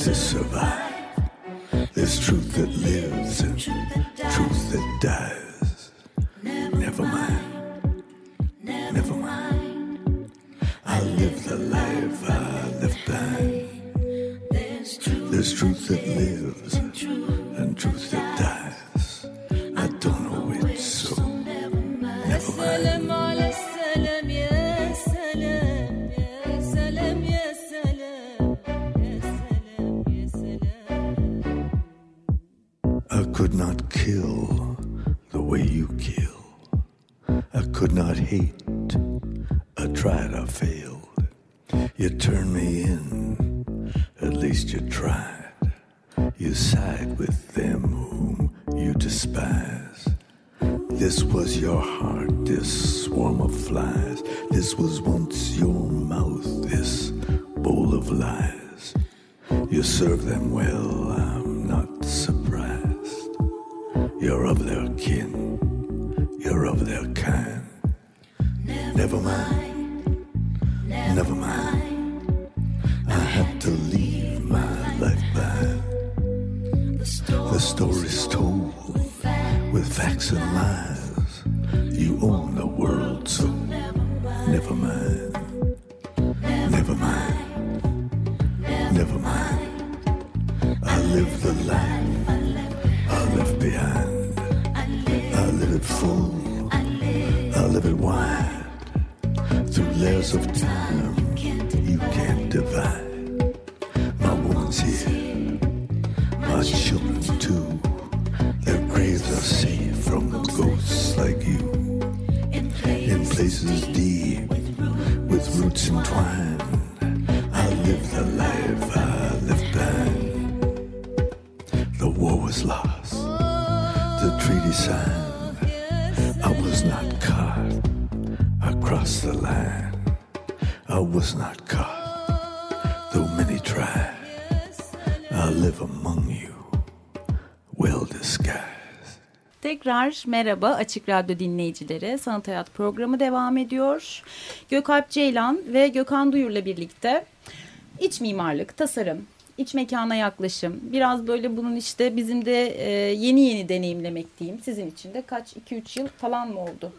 To survive. There's truth that lives and truth that dies. Never mind. Never mind. I live the life I left behind. There's truth that lives divine. Tekrar merhaba Açık Radyo dinleyicileri. Sanat Hayat programı devam ediyor. Gökalp Ceylan ve Gökhan Duyur'la birlikte iç mimarlık, tasarım, iç mekana yaklaşım. Biraz böyle bunun işte bizim de e, yeni yeni deneyimlemek diyeyim. Sizin için de kaç, 2-3 yıl falan mı oldu?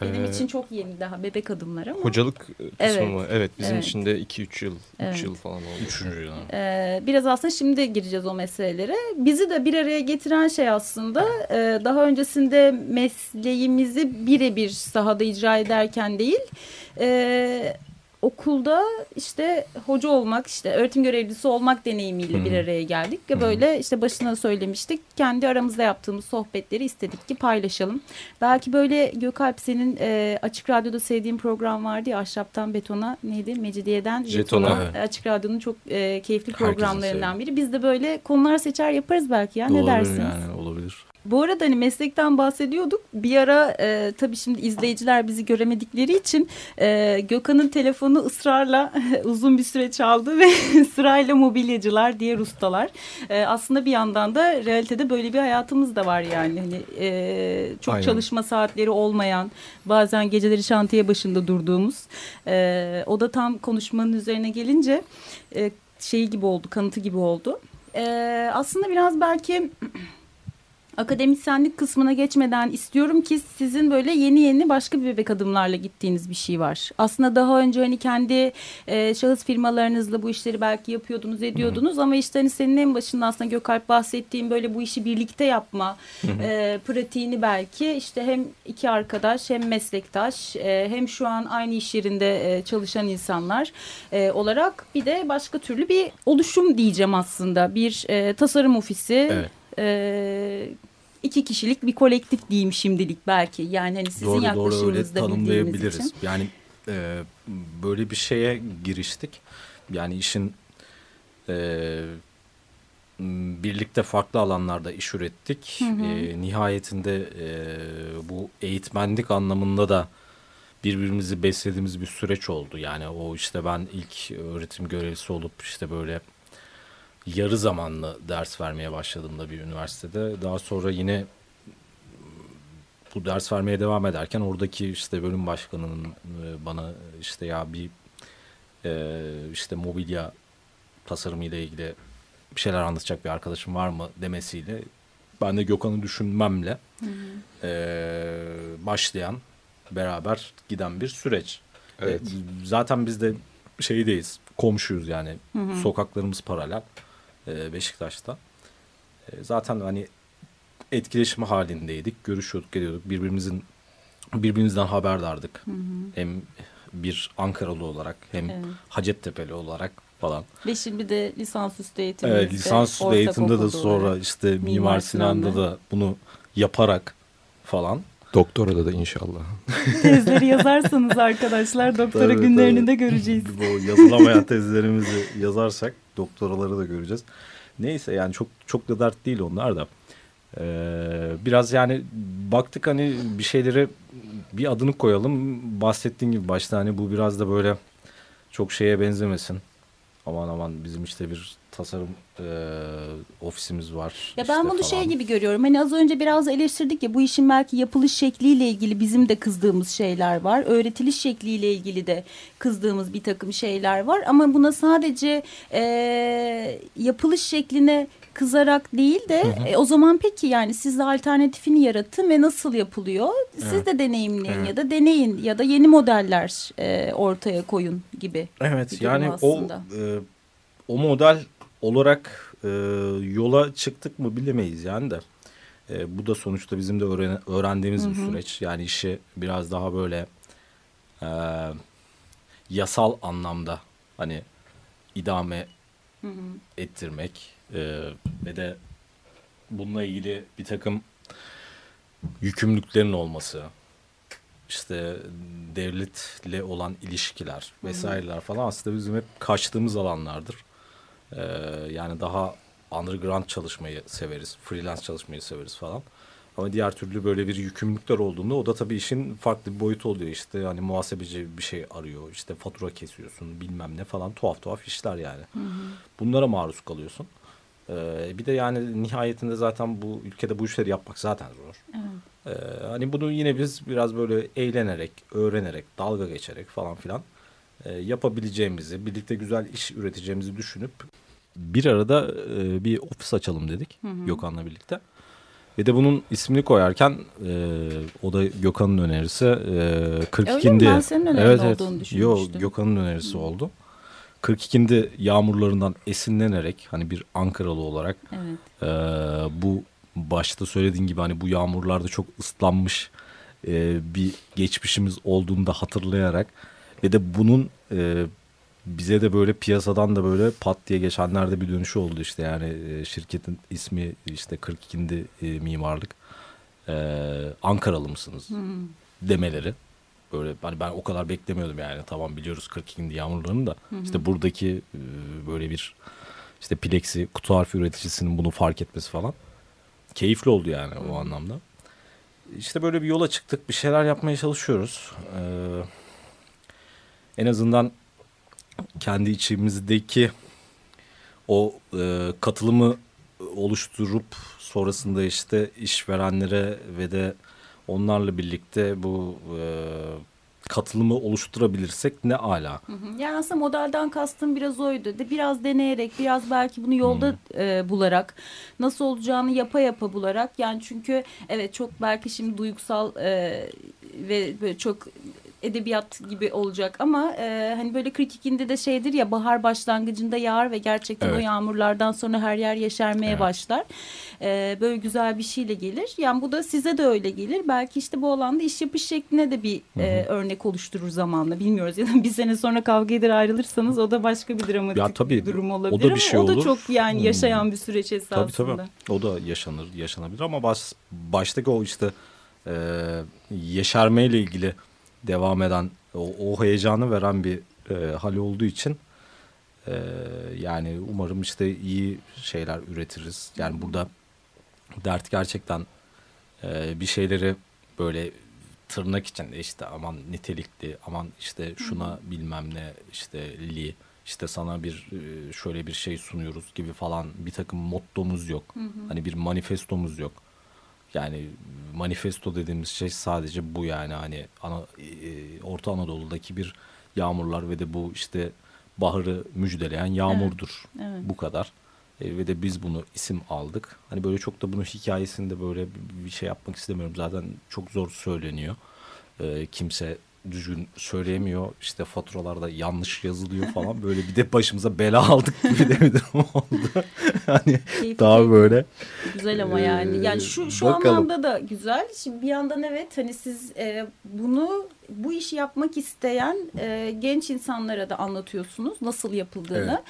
Benim Ee, için çok yeni daha bebek adımlar ama. Hocalık kısmı Evet, mı? Evet bizim evet. için de 2-3 yıl, 3 Evet. yıl falan oldu. Üçüncü yıl. Ee, biraz aslında şimdi gireceğiz o meselelere. Bizi de bir araya getiren şey aslında e, daha öncesinde mesleğimizi birebir sahada icra ederken değil, e, okulda işte hoca olmak, işte öğretim görevlisi olmak deneyimiyle bir araya geldik ve böyle işte başına söylemiştik. Kendi aramızda yaptığımız sohbetleri istedik ki paylaşalım. Belki böyle Gökalp senin e, Açık Radyo'da sevdiğin program vardı ya Ahşaptan Betona neydi? Mecidiyeden Jetona, Jetona. evet. Açık Radyo'nun çok e, keyifli Herkesin programlarından biri. Biz de böyle konular seçer yaparız belki ya. ne Olabilir dersiniz? yani olabilir. Bu arada hani meslekten bahsediyorduk. Bir ara e, tabii şimdi izleyiciler bizi göremedikleri için e, Gökhan'ın telefonu ısrarla [LAUGHS] uzun bir süre çaldı ve [LAUGHS] sırayla mobilyacılar, diğer ustalar. E, aslında bir yandan da realitede böyle bir hayatımız da var yani. Hani e, çok Aynen. çalışma saatleri olmayan, bazen geceleri şantiye başında durduğumuz. E, o da tam konuşmanın üzerine gelince e, şeyi gibi oldu, kanıtı gibi oldu. E, aslında biraz belki [CLEARS THROAT] akademisyenlik kısmına geçmeden istiyorum ki sizin böyle yeni yeni başka bir bebek adımlarla gittiğiniz bir şey var. Aslında daha önce hani kendi e, şahıs firmalarınızla bu işleri belki yapıyordunuz ediyordunuz ama işte hani senin en başında aslında Gökalp bahsettiğim böyle bu işi birlikte yapma e, pratiğini belki işte hem iki arkadaş hem meslektaş e, hem şu an aynı iş yerinde e, çalışan insanlar e, olarak bir de başka türlü bir oluşum diyeceğim aslında bir e, tasarım ofisi Evet. E, iki kişilik bir kolektif diyeyim şimdilik belki. Yani hani sizin doğru doğru öyle yaklaşımınızda tanımlayabiliriz. için. Yani e, böyle bir şeye giriştik. Yani işin e, birlikte farklı alanlarda iş ürettik. E, nihayetinde e, bu eğitmenlik anlamında da birbirimizi beslediğimiz bir süreç oldu. Yani o işte ben ilk öğretim görevlisi olup işte böyle yarı zamanlı ders vermeye başladığımda bir üniversitede. Daha sonra yine bu ders vermeye devam ederken oradaki işte bölüm başkanının e, bana işte ya bir e, işte mobilya tasarımıyla ilgili bir şeyler anlatacak bir arkadaşım var mı demesiyle ben de Gökhan'ı düşünmemle e, başlayan beraber giden bir süreç. Evet. E, zaten biz de şeydeyiz komşuyuz yani sokaklarımız paralel e, Beşiktaş'ta. E, zaten hani etkileşim halindeydik. Görüşüyorduk, ediyorduk. Birbirimizin birbirimizden haberdardık. Hem bir Ankaralı olarak hem Evet. Hacettepe'li olarak falan. Ve şimdi de lisansüstü eğitimde. Evet, lisansüstü eğitimde de sonra olarak. işte Mimar, Mimar Sinan'da. da bunu yaparak falan Doktora da inşallah. Tezleri yazarsanız arkadaşlar doktora Tabii, günlerini tabii. de göreceğiz. Bu yazılamayan tezlerimizi yazarsak doktoraları da göreceğiz. Neyse yani çok çok da dert değil onlar da. Ee, biraz yani baktık hani bir şeyleri bir adını koyalım. Bahsettiğin gibi başta hani bu biraz da böyle çok şeye benzemesin. Aman aman bizim işte bir tasarım e, ofisimiz var. Ya işte ben bunu falan. şey gibi görüyorum. Hani az önce biraz eleştirdik ya bu işin belki yapılış şekliyle ilgili bizim de kızdığımız şeyler var. Öğretiliş şekliyle ilgili de kızdığımız bir takım şeyler var. Ama buna sadece e, yapılış şekline kızarak değil de e, o zaman peki yani siz de alternatifini yaratın ve nasıl yapılıyor? Siz Evet. de deneyimleyin Evet. ya da deneyin ya da yeni modeller e, ortaya koyun gibi. Evet yani o aslında. e, o model olarak e, yola çıktık mı bilemeyiz yani de. E, bu da sonuçta bizim de öğren- öğrendiğimiz bir süreç. Yani işi biraz daha böyle e, yasal anlamda hani idame ettirmek e, ve de bununla ilgili bir takım yükümlülüklerin olması işte devletle olan ilişkiler vesaireler falan aslında bizim hep kaçtığımız alanlardır. Ee, yani daha underground çalışmayı severiz, freelance çalışmayı severiz falan. Ama diğer türlü böyle bir yükümlülükler olduğunda o da tabii işin farklı bir boyutu oluyor. İşte hani muhasebeci bir şey arıyor, işte fatura kesiyorsun bilmem ne falan tuhaf tuhaf işler yani. Bunlara maruz kalıyorsun. Ee, bir de yani nihayetinde zaten bu ülkede bu işleri yapmak zaten zor. Ee, hani bunu yine biz biraz böyle eğlenerek, öğrenerek, dalga geçerek falan filan e, yapabileceğimizi, birlikte güzel iş üreteceğimizi düşünüp bir arada e, bir ofis açalım dedik Gökhan'la birlikte. Ve de bunun ismini koyarken e, o da Gökhan'ın önerisi e, 42. Öyle mi? Ben senin önerin evet, olduğunu düşünmüştüm. Yok Gökhan'ın önerisi oldu. 42. yağmurlarından esinlenerek hani bir Ankaralı olarak Evet. ee, bu başta söylediğin gibi hani bu yağmurlarda çok ıslanmış e, bir geçmişimiz olduğunu da hatırlayarak ve de bunun e, bize de böyle piyasadan da böyle pat diye geçenlerde bir dönüşü oldu işte yani e, şirketin ismi işte 42. e, mimarlık e, Ankaralı mısınız demeleri böyle hani ben o kadar beklemiyordum yani tamam biliyoruz 42. yağmurlarını da işte buradaki e, böyle bir işte plexi kutu harfi üreticisinin bunu fark etmesi falan keyifli oldu yani o anlamda. İşte böyle bir yola çıktık bir şeyler yapmaya çalışıyoruz. Ee, en azından kendi içimizdeki o e, katılımı oluşturup sonrasında işte işverenlere ve de onlarla birlikte bu e, katılımı oluşturabilirsek ne ala. Hı hı. Yani aslında modelden kastım biraz oydu. De biraz deneyerek, biraz belki bunu yolda e, bularak, nasıl olacağını yapa yapa bularak. Yani çünkü evet çok belki şimdi duygusal e, ve böyle çok edebiyat gibi olacak ama e, hani böyle 42'inde de şeydir ya bahar başlangıcında yağar ve gerçekten o Evet. yağmurlardan sonra her yer yeşermeye Evet. başlar. E, böyle güzel bir şeyle gelir. Yani bu da size de öyle gelir. Belki işte bu alanda iş yapış şekline de bir e, örnek oluşturur zamanla. Bilmiyoruz ya da bir sene sonra kavga eder ayrılırsanız o da başka bir dramatik Ya tabii, bir durum o da olabilir bir şey ama o da olur. çok yani Hmm. yaşayan bir süreç esasında. Tabii tabii. O da yaşanır, yaşanabilir ama baş, baştaki o işte e, yeşermeyle ilgili devam eden, o, o heyecanı veren bir e, hal olduğu için e, yani umarım işte iyi şeyler üretiriz. Yani burada dert gerçekten e, bir şeyleri böyle tırnak içinde işte aman nitelikli, aman işte şuna bilmem ne işte li, işte sana bir e, şöyle bir şey sunuyoruz gibi falan bir takım mottomuz yok. Hani bir manifestomuz yok. Yani manifesto dediğimiz şey sadece bu yani hani ana, e, Orta Anadolu'daki bir yağmurlar ve de bu işte baharı müjdeleyen yağmurdur. evet. Bu kadar. E, ve de biz bunu isim aldık. Hani böyle çok da bunun hikayesinde böyle bir, bir şey yapmak istemiyorum. Zaten çok zor söyleniyor. E, kimse düzgün söyleyemiyor. İşte faturalarda yanlış yazılıyor falan. Böyle bir de başımıza bela aldık gibi de bir durum oldu. [LAUGHS] hani Keyifli, daha böyle Güzel ama yani. Yani şu şu Bakalım. anlamda da güzel. Şimdi bir yandan evet hani siz e, bunu bu işi yapmak isteyen e, genç insanlara da anlatıyorsunuz nasıl yapıldığını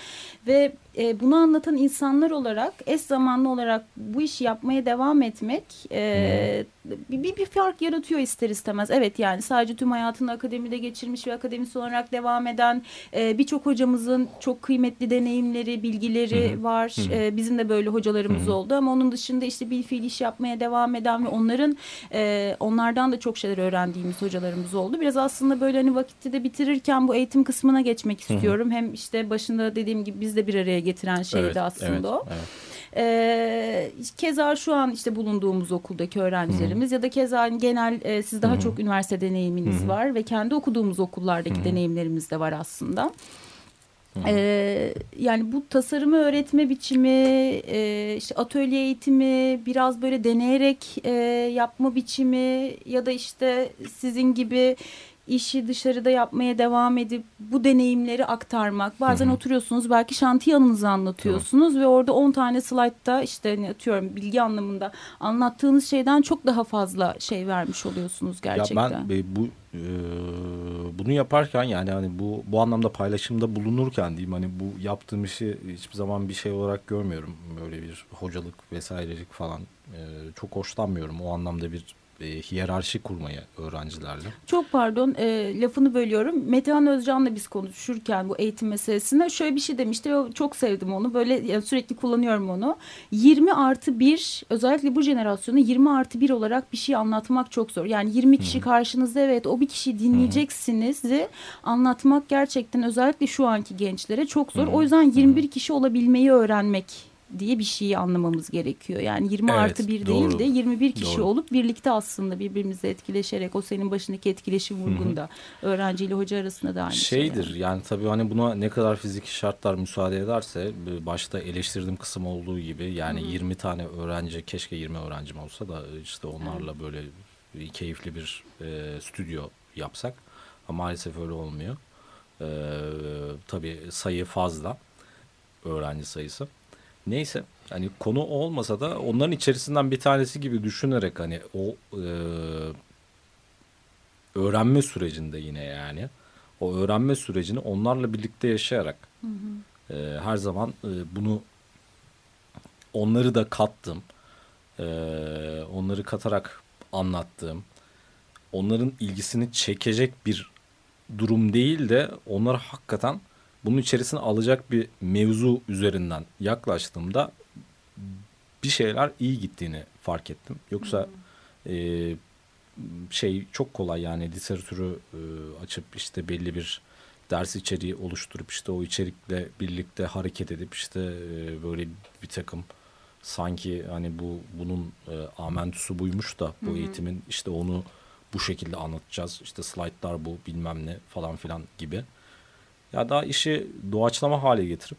ve e, bunu anlatan insanlar olarak eş zamanlı olarak bu işi yapmaya devam etmek e, bir, bir, bir fark yaratıyor ister istemez. Evet yani sadece tüm hayatını akademide geçirmiş ve akademisyen olarak devam eden e, birçok hocamızın çok kıymetli deneyimleri, bilgileri var. E, bizim de böyle hocalarımız oldu ama onun dışında işte bir fiil iş yapmaya devam eden ve onların e, onlardan da çok şeyler öğrendiğimiz hocalarımız oldu. Biraz aslında böyle hani vakitte de bitirirken bu eğitim kısmına geçmek istiyorum. Hem işte başında dediğim gibi biz de bir araya getiren şeydi Evet, aslında evet, o. evet. Ee, keza şu an işte bulunduğumuz okuldaki öğrencilerimiz ya da keza genel e, siz daha çok üniversite deneyiminiz var ve kendi okuduğumuz okullardaki deneyimlerimiz de var aslında. Ee, yani bu tasarımı öğretme biçimi, e, işte atölye eğitimi, biraz böyle deneyerek e, yapma biçimi ya da işte sizin gibi işi dışarıda yapmaya devam edip bu deneyimleri aktarmak. Bazen oturuyorsunuz belki şantiye anınızı anlatıyorsunuz ve orada 10 tane slaytta işte hani atıyorum bilgi anlamında anlattığınız şeyden çok daha fazla şey vermiş oluyorsunuz gerçekten. Ya ben e, bu e, bunu yaparken yani hani bu bu anlamda paylaşımda bulunurken diyeyim hani bu yaptığım işi hiçbir zaman bir şey olarak görmüyorum. Böyle bir hocalık vesairelik falan e, çok hoşlanmıyorum. O anlamda bir e, hiyerarşi kurmayı öğrencilerle. Çok pardon e, lafını bölüyorum. Metehan Özcan'la biz konuşurken bu eğitim meselesinde şöyle bir şey demişti çok sevdim onu. Böyle yani sürekli kullanıyorum onu. 20 artı 1 özellikle bu jenerasyonu 20 artı 1 olarak bir şey anlatmak çok zor. Yani 20 kişi karşınızda evet o bir kişiyi dinleyeceksiniz de anlatmak gerçekten özellikle şu anki gençlere çok zor. O yüzden 21 kişi olabilmeyi öğrenmek diye bir şeyi anlamamız gerekiyor. Yani 20 Evet, artı 1 doğru. değil de 21 kişi Doğru. olup birlikte aslında birbirimizle etkileşerek o senin başındaki etkileşim vurgunda öğrenciyle hoca arasında da aynı şey. Şeydir yani. yani tabii hani buna ne kadar fiziki şartlar müsaade ederse başta eleştirdiğim kısım olduğu gibi yani 20 tane öğrenci keşke 20 öğrencim olsa da işte onlarla böyle keyifli bir e, stüdyo yapsak ama maalesef öyle olmuyor. E, tabii sayı fazla öğrenci sayısı. Neyse hani konu olmasa da onların içerisinden bir tanesi gibi düşünerek hani o e, öğrenme sürecinde yine yani o öğrenme sürecini onlarla birlikte yaşayarak e, her zaman e, bunu onları da kattım. E, onları katarak anlattığım, onların ilgisini çekecek bir durum değil de onları hakikaten bunun içerisine alacak bir mevzu üzerinden yaklaştığımda bir şeyler iyi gittiğini fark ettim. Yoksa e, şey çok kolay yani literatürü e, açıp işte belli bir ders içeriği oluşturup işte o içerikle birlikte hareket edip işte e, böyle bir takım sanki hani bu bunun e, amentüsü buymuş da bu eğitimin işte onu bu şekilde anlatacağız. İşte slaytlar bu bilmem ne falan filan gibi. Ya daha işi doğaçlama hale getirip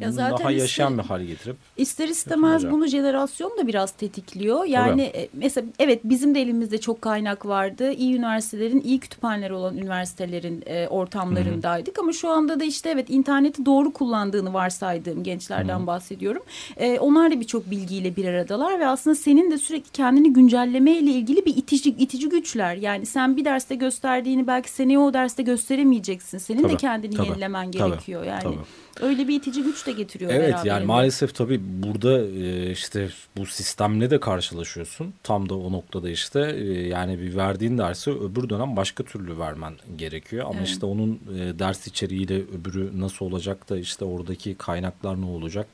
Ya zaten daha yaşayan bir hale getirip İster istemez Yapılacak. bunu jenerasyon da biraz tetikliyor. Yani e, mesela evet bizim de elimizde çok kaynak vardı. İyi üniversitelerin, iyi kütüphaneleri olan üniversitelerin e, ortamlarındaydık. Ama şu anda da işte evet interneti doğru kullandığını varsaydığım gençlerden bahsediyorum. E, onlar da birçok bilgiyle bir aradalar ve aslında senin de sürekli kendini güncellemeyle ilgili bir itici, itici güçler. Yani sen bir derste gösterdiğini belki seneye o derste gösteremeyeceksin. Senin de Tabii, kendini tabii, yenilemen tabii, gerekiyor yani. tabii. Öyle bir itici güç de getiriyor Evet beraberinde. yani maalesef tabii burada e, işte bu sistemle de karşılaşıyorsun. Tam da o noktada işte e, yani bir verdiğin dersi öbür dönem başka türlü vermen gerekiyor. Ama Evet. işte onun e, ders içeriğiyle öbürü nasıl olacak da işte oradaki kaynaklar ne olacak?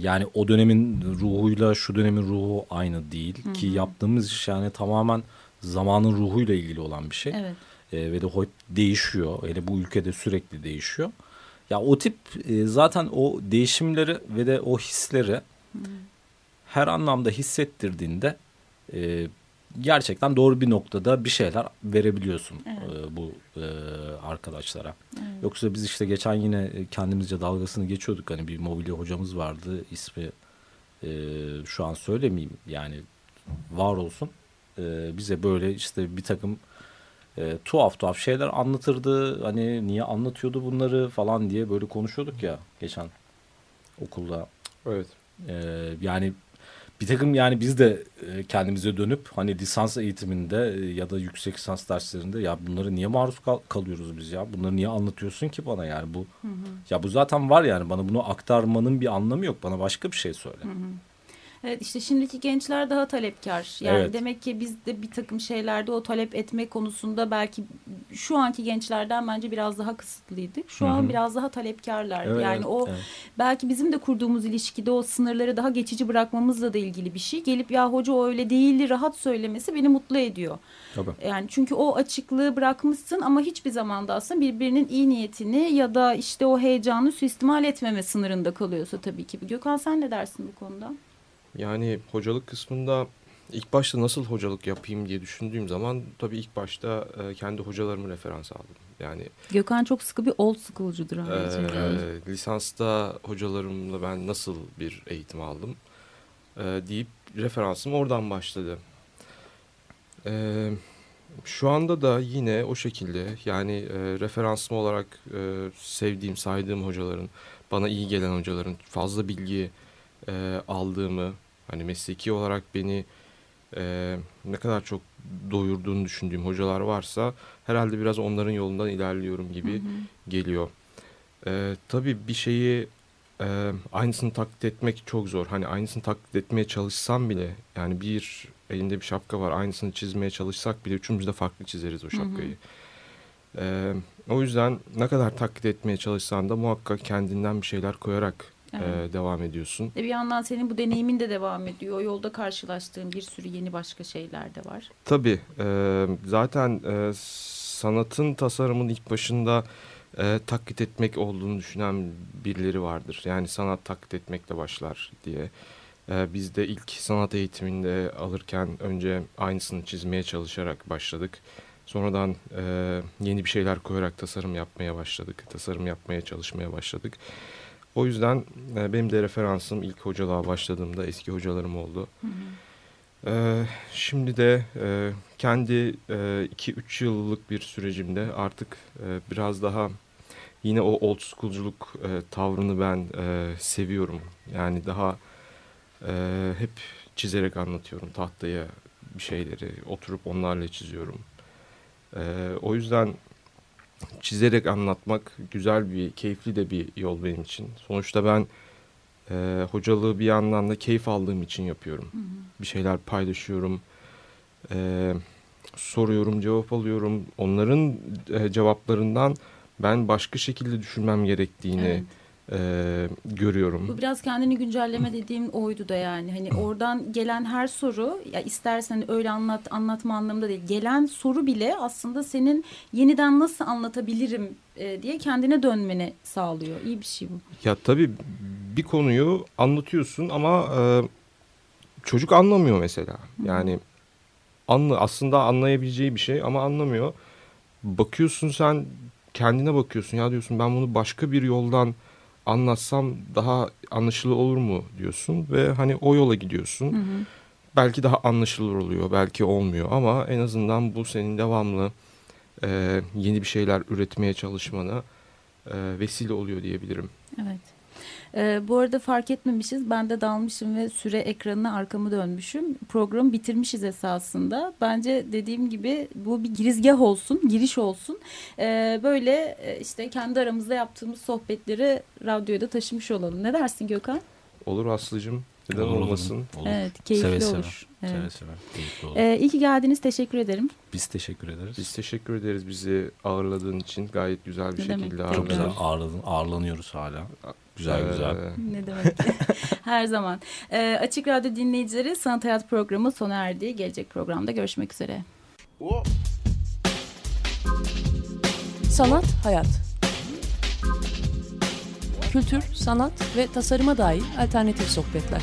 Yani o dönemin ruhuyla şu dönemin ruhu aynı değil. Ki yaptığımız iş yani tamamen zamanın ruhuyla ilgili olan bir şey. Evet. E, ve de hep değişiyor. Hele bu ülkede sürekli değişiyor. Ya o tip e, zaten o değişimleri ve de o hisleri her anlamda hissettirdiğinde e, gerçekten doğru bir noktada bir şeyler verebiliyorsun e, bu e, arkadaşlara. Yoksa biz işte geçen yine e, kendimizce dalgasını geçiyorduk. Hani bir mobilya hocamız vardı ismi e, şu an söylemeyeyim yani var olsun. E, bize böyle işte bir takım e, tuhaf tuhaf şeyler anlatırdı. Hani niye anlatıyordu bunları falan diye böyle konuşuyorduk ya geçen okulda. Evet. Ee, yani bir takım yani biz de e, kendimize dönüp hani lisans eğitiminde e, ya da yüksek lisans derslerinde ya bunları niye maruz kal- kalıyoruz biz ya? Bunları niye anlatıyorsun ki bana yani bu? Ya bu zaten var yani bana bunu aktarmanın bir anlamı yok. Bana başka bir şey söyle. Evet işte şimdiki gençler daha talepkar. Yani Evet. demek ki biz de bir takım şeylerde o talep etme konusunda belki şu anki gençlerden bence biraz daha kısıtlıydık. Şu Hı an hı. biraz daha talepkarlar. Evet, yani evet, o evet. belki bizim de kurduğumuz ilişkide o sınırları daha geçici bırakmamızla da ilgili bir şey. Gelip ya hoca o öyle değildi rahat söylemesi beni mutlu ediyor. Tabii. Yani çünkü o açıklığı bırakmışsın ama hiçbir zamanda aslında birbirinin iyi niyetini ya da işte o heyecanı suistimal etmeme sınırında kalıyorsa tabii ki. Gökhan sen ne dersin bu konuda? Yani hocalık kısmında ilk başta nasıl hocalık yapayım diye düşündüğüm zaman tabii ilk başta e, kendi hocalarımı referans aldım. Yani Gökhan çok sıkı bir old school'cudur e, ayrıca. lisansta hocalarımla ben nasıl bir eğitim aldım e, deyip referansım oradan başladı. E, şu anda da yine o şekilde yani e, referansım olarak e, sevdiğim, saydığım hocaların, bana iyi gelen hocaların fazla bilgi e, aldığımı, hani mesleki olarak beni e, ne kadar çok doyurduğunu düşündüğüm hocalar varsa herhalde biraz onların yolundan ilerliyorum gibi geliyor. E, tabii bir şeyi e, aynısını taklit etmek çok zor. Hani aynısını taklit etmeye çalışsam bile yani bir elinde bir şapka var aynısını çizmeye çalışsak bile üçümüz de farklı çizeriz o şapkayı. E, o yüzden ne kadar taklit etmeye çalışsan da muhakkak kendinden bir şeyler koyarak e, Evet. devam ediyorsun. E bir yandan senin bu deneyimin de devam ediyor. O yolda karşılaştığın bir sürü yeni başka şeyler de var. Tabii e, zaten e, sanatın tasarımın ilk başında e, taklit etmek olduğunu düşünen birileri vardır. Yani sanat taklit etmekle başlar diye. E, biz de ilk sanat eğitiminde alırken önce aynısını çizmeye çalışarak başladık. Sonradan e, yeni bir şeyler koyarak tasarım yapmaya başladık. Tasarım yapmaya çalışmaya başladık. O yüzden e, benim de referansım ilk hocalığa başladığımda eski hocalarım oldu. Ee, şimdi de e, kendi 2-3 yıllık bir sürecimde artık e, biraz daha yine o old schoolculuk e, tavrını ben e, seviyorum. Yani daha e, hep çizerek anlatıyorum tahtaya bir şeyleri oturup onlarla çiziyorum. E, o yüzden çizerek anlatmak güzel bir, keyifli de bir yol benim için. Sonuçta ben e, hocalığı bir yandan da keyif aldığım için yapıyorum. Bir şeyler paylaşıyorum, e, soruyorum, cevap alıyorum. Onların e, cevaplarından ben başka şekilde düşünmem gerektiğini e, görüyorum. Bu biraz kendini güncelleme dediğim oydu da yani. Hani oradan gelen her soru ya istersen öyle anlat anlatma anlamında değil. Gelen soru bile aslında senin yeniden nasıl anlatabilirim e, diye kendine dönmeni sağlıyor. İyi bir şey bu. Ya tabii bir konuyu anlatıyorsun ama e, çocuk anlamıyor mesela. Yani anla, aslında anlayabileceği bir şey ama anlamıyor. Bakıyorsun sen kendine bakıyorsun ya diyorsun ben bunu başka bir yoldan anlatsam daha anlaşılır olur mu diyorsun ve hani o yola gidiyorsun. Belki daha anlaşılır oluyor, belki olmuyor ama en azından bu senin devamlı e, yeni bir şeyler üretmeye çalışmana e, vesile oluyor diyebilirim. Evet. Ee, bu arada fark etmemişiz. Ben de dalmışım ve süre ekranına arkamı dönmüşüm. Programı bitirmişiz esasında. Bence dediğim gibi bu bir girizgah olsun, giriş olsun. Ee, böyle e, işte kendi aramızda yaptığımız sohbetleri radyoya da taşımış olalım. Ne dersin Gökhan? Olur Aslı'cım. Neden Olur, olur. olmasın? Olur. Evet, keyifli Seve seve. Evet. Seve seve. Ee, iyi ki geldiniz. Teşekkür ederim. Biz teşekkür ederiz. Biz teşekkür ederiz bizi ağırladığın için. Gayet güzel bir Ne şekilde çok Çok güzel ağırladın. ağırladın, ağırlanıyoruz hala. Güzel Ee, güzel. Ne demek. [LAUGHS] Her zaman. Ee, Açık Radyo dinleyicileri Sanat Hayat programı sona erdi. Gelecek programda görüşmek üzere. Sanat, hayat. Kültür, sanat ve tasarıma dair alternatif sohbetler.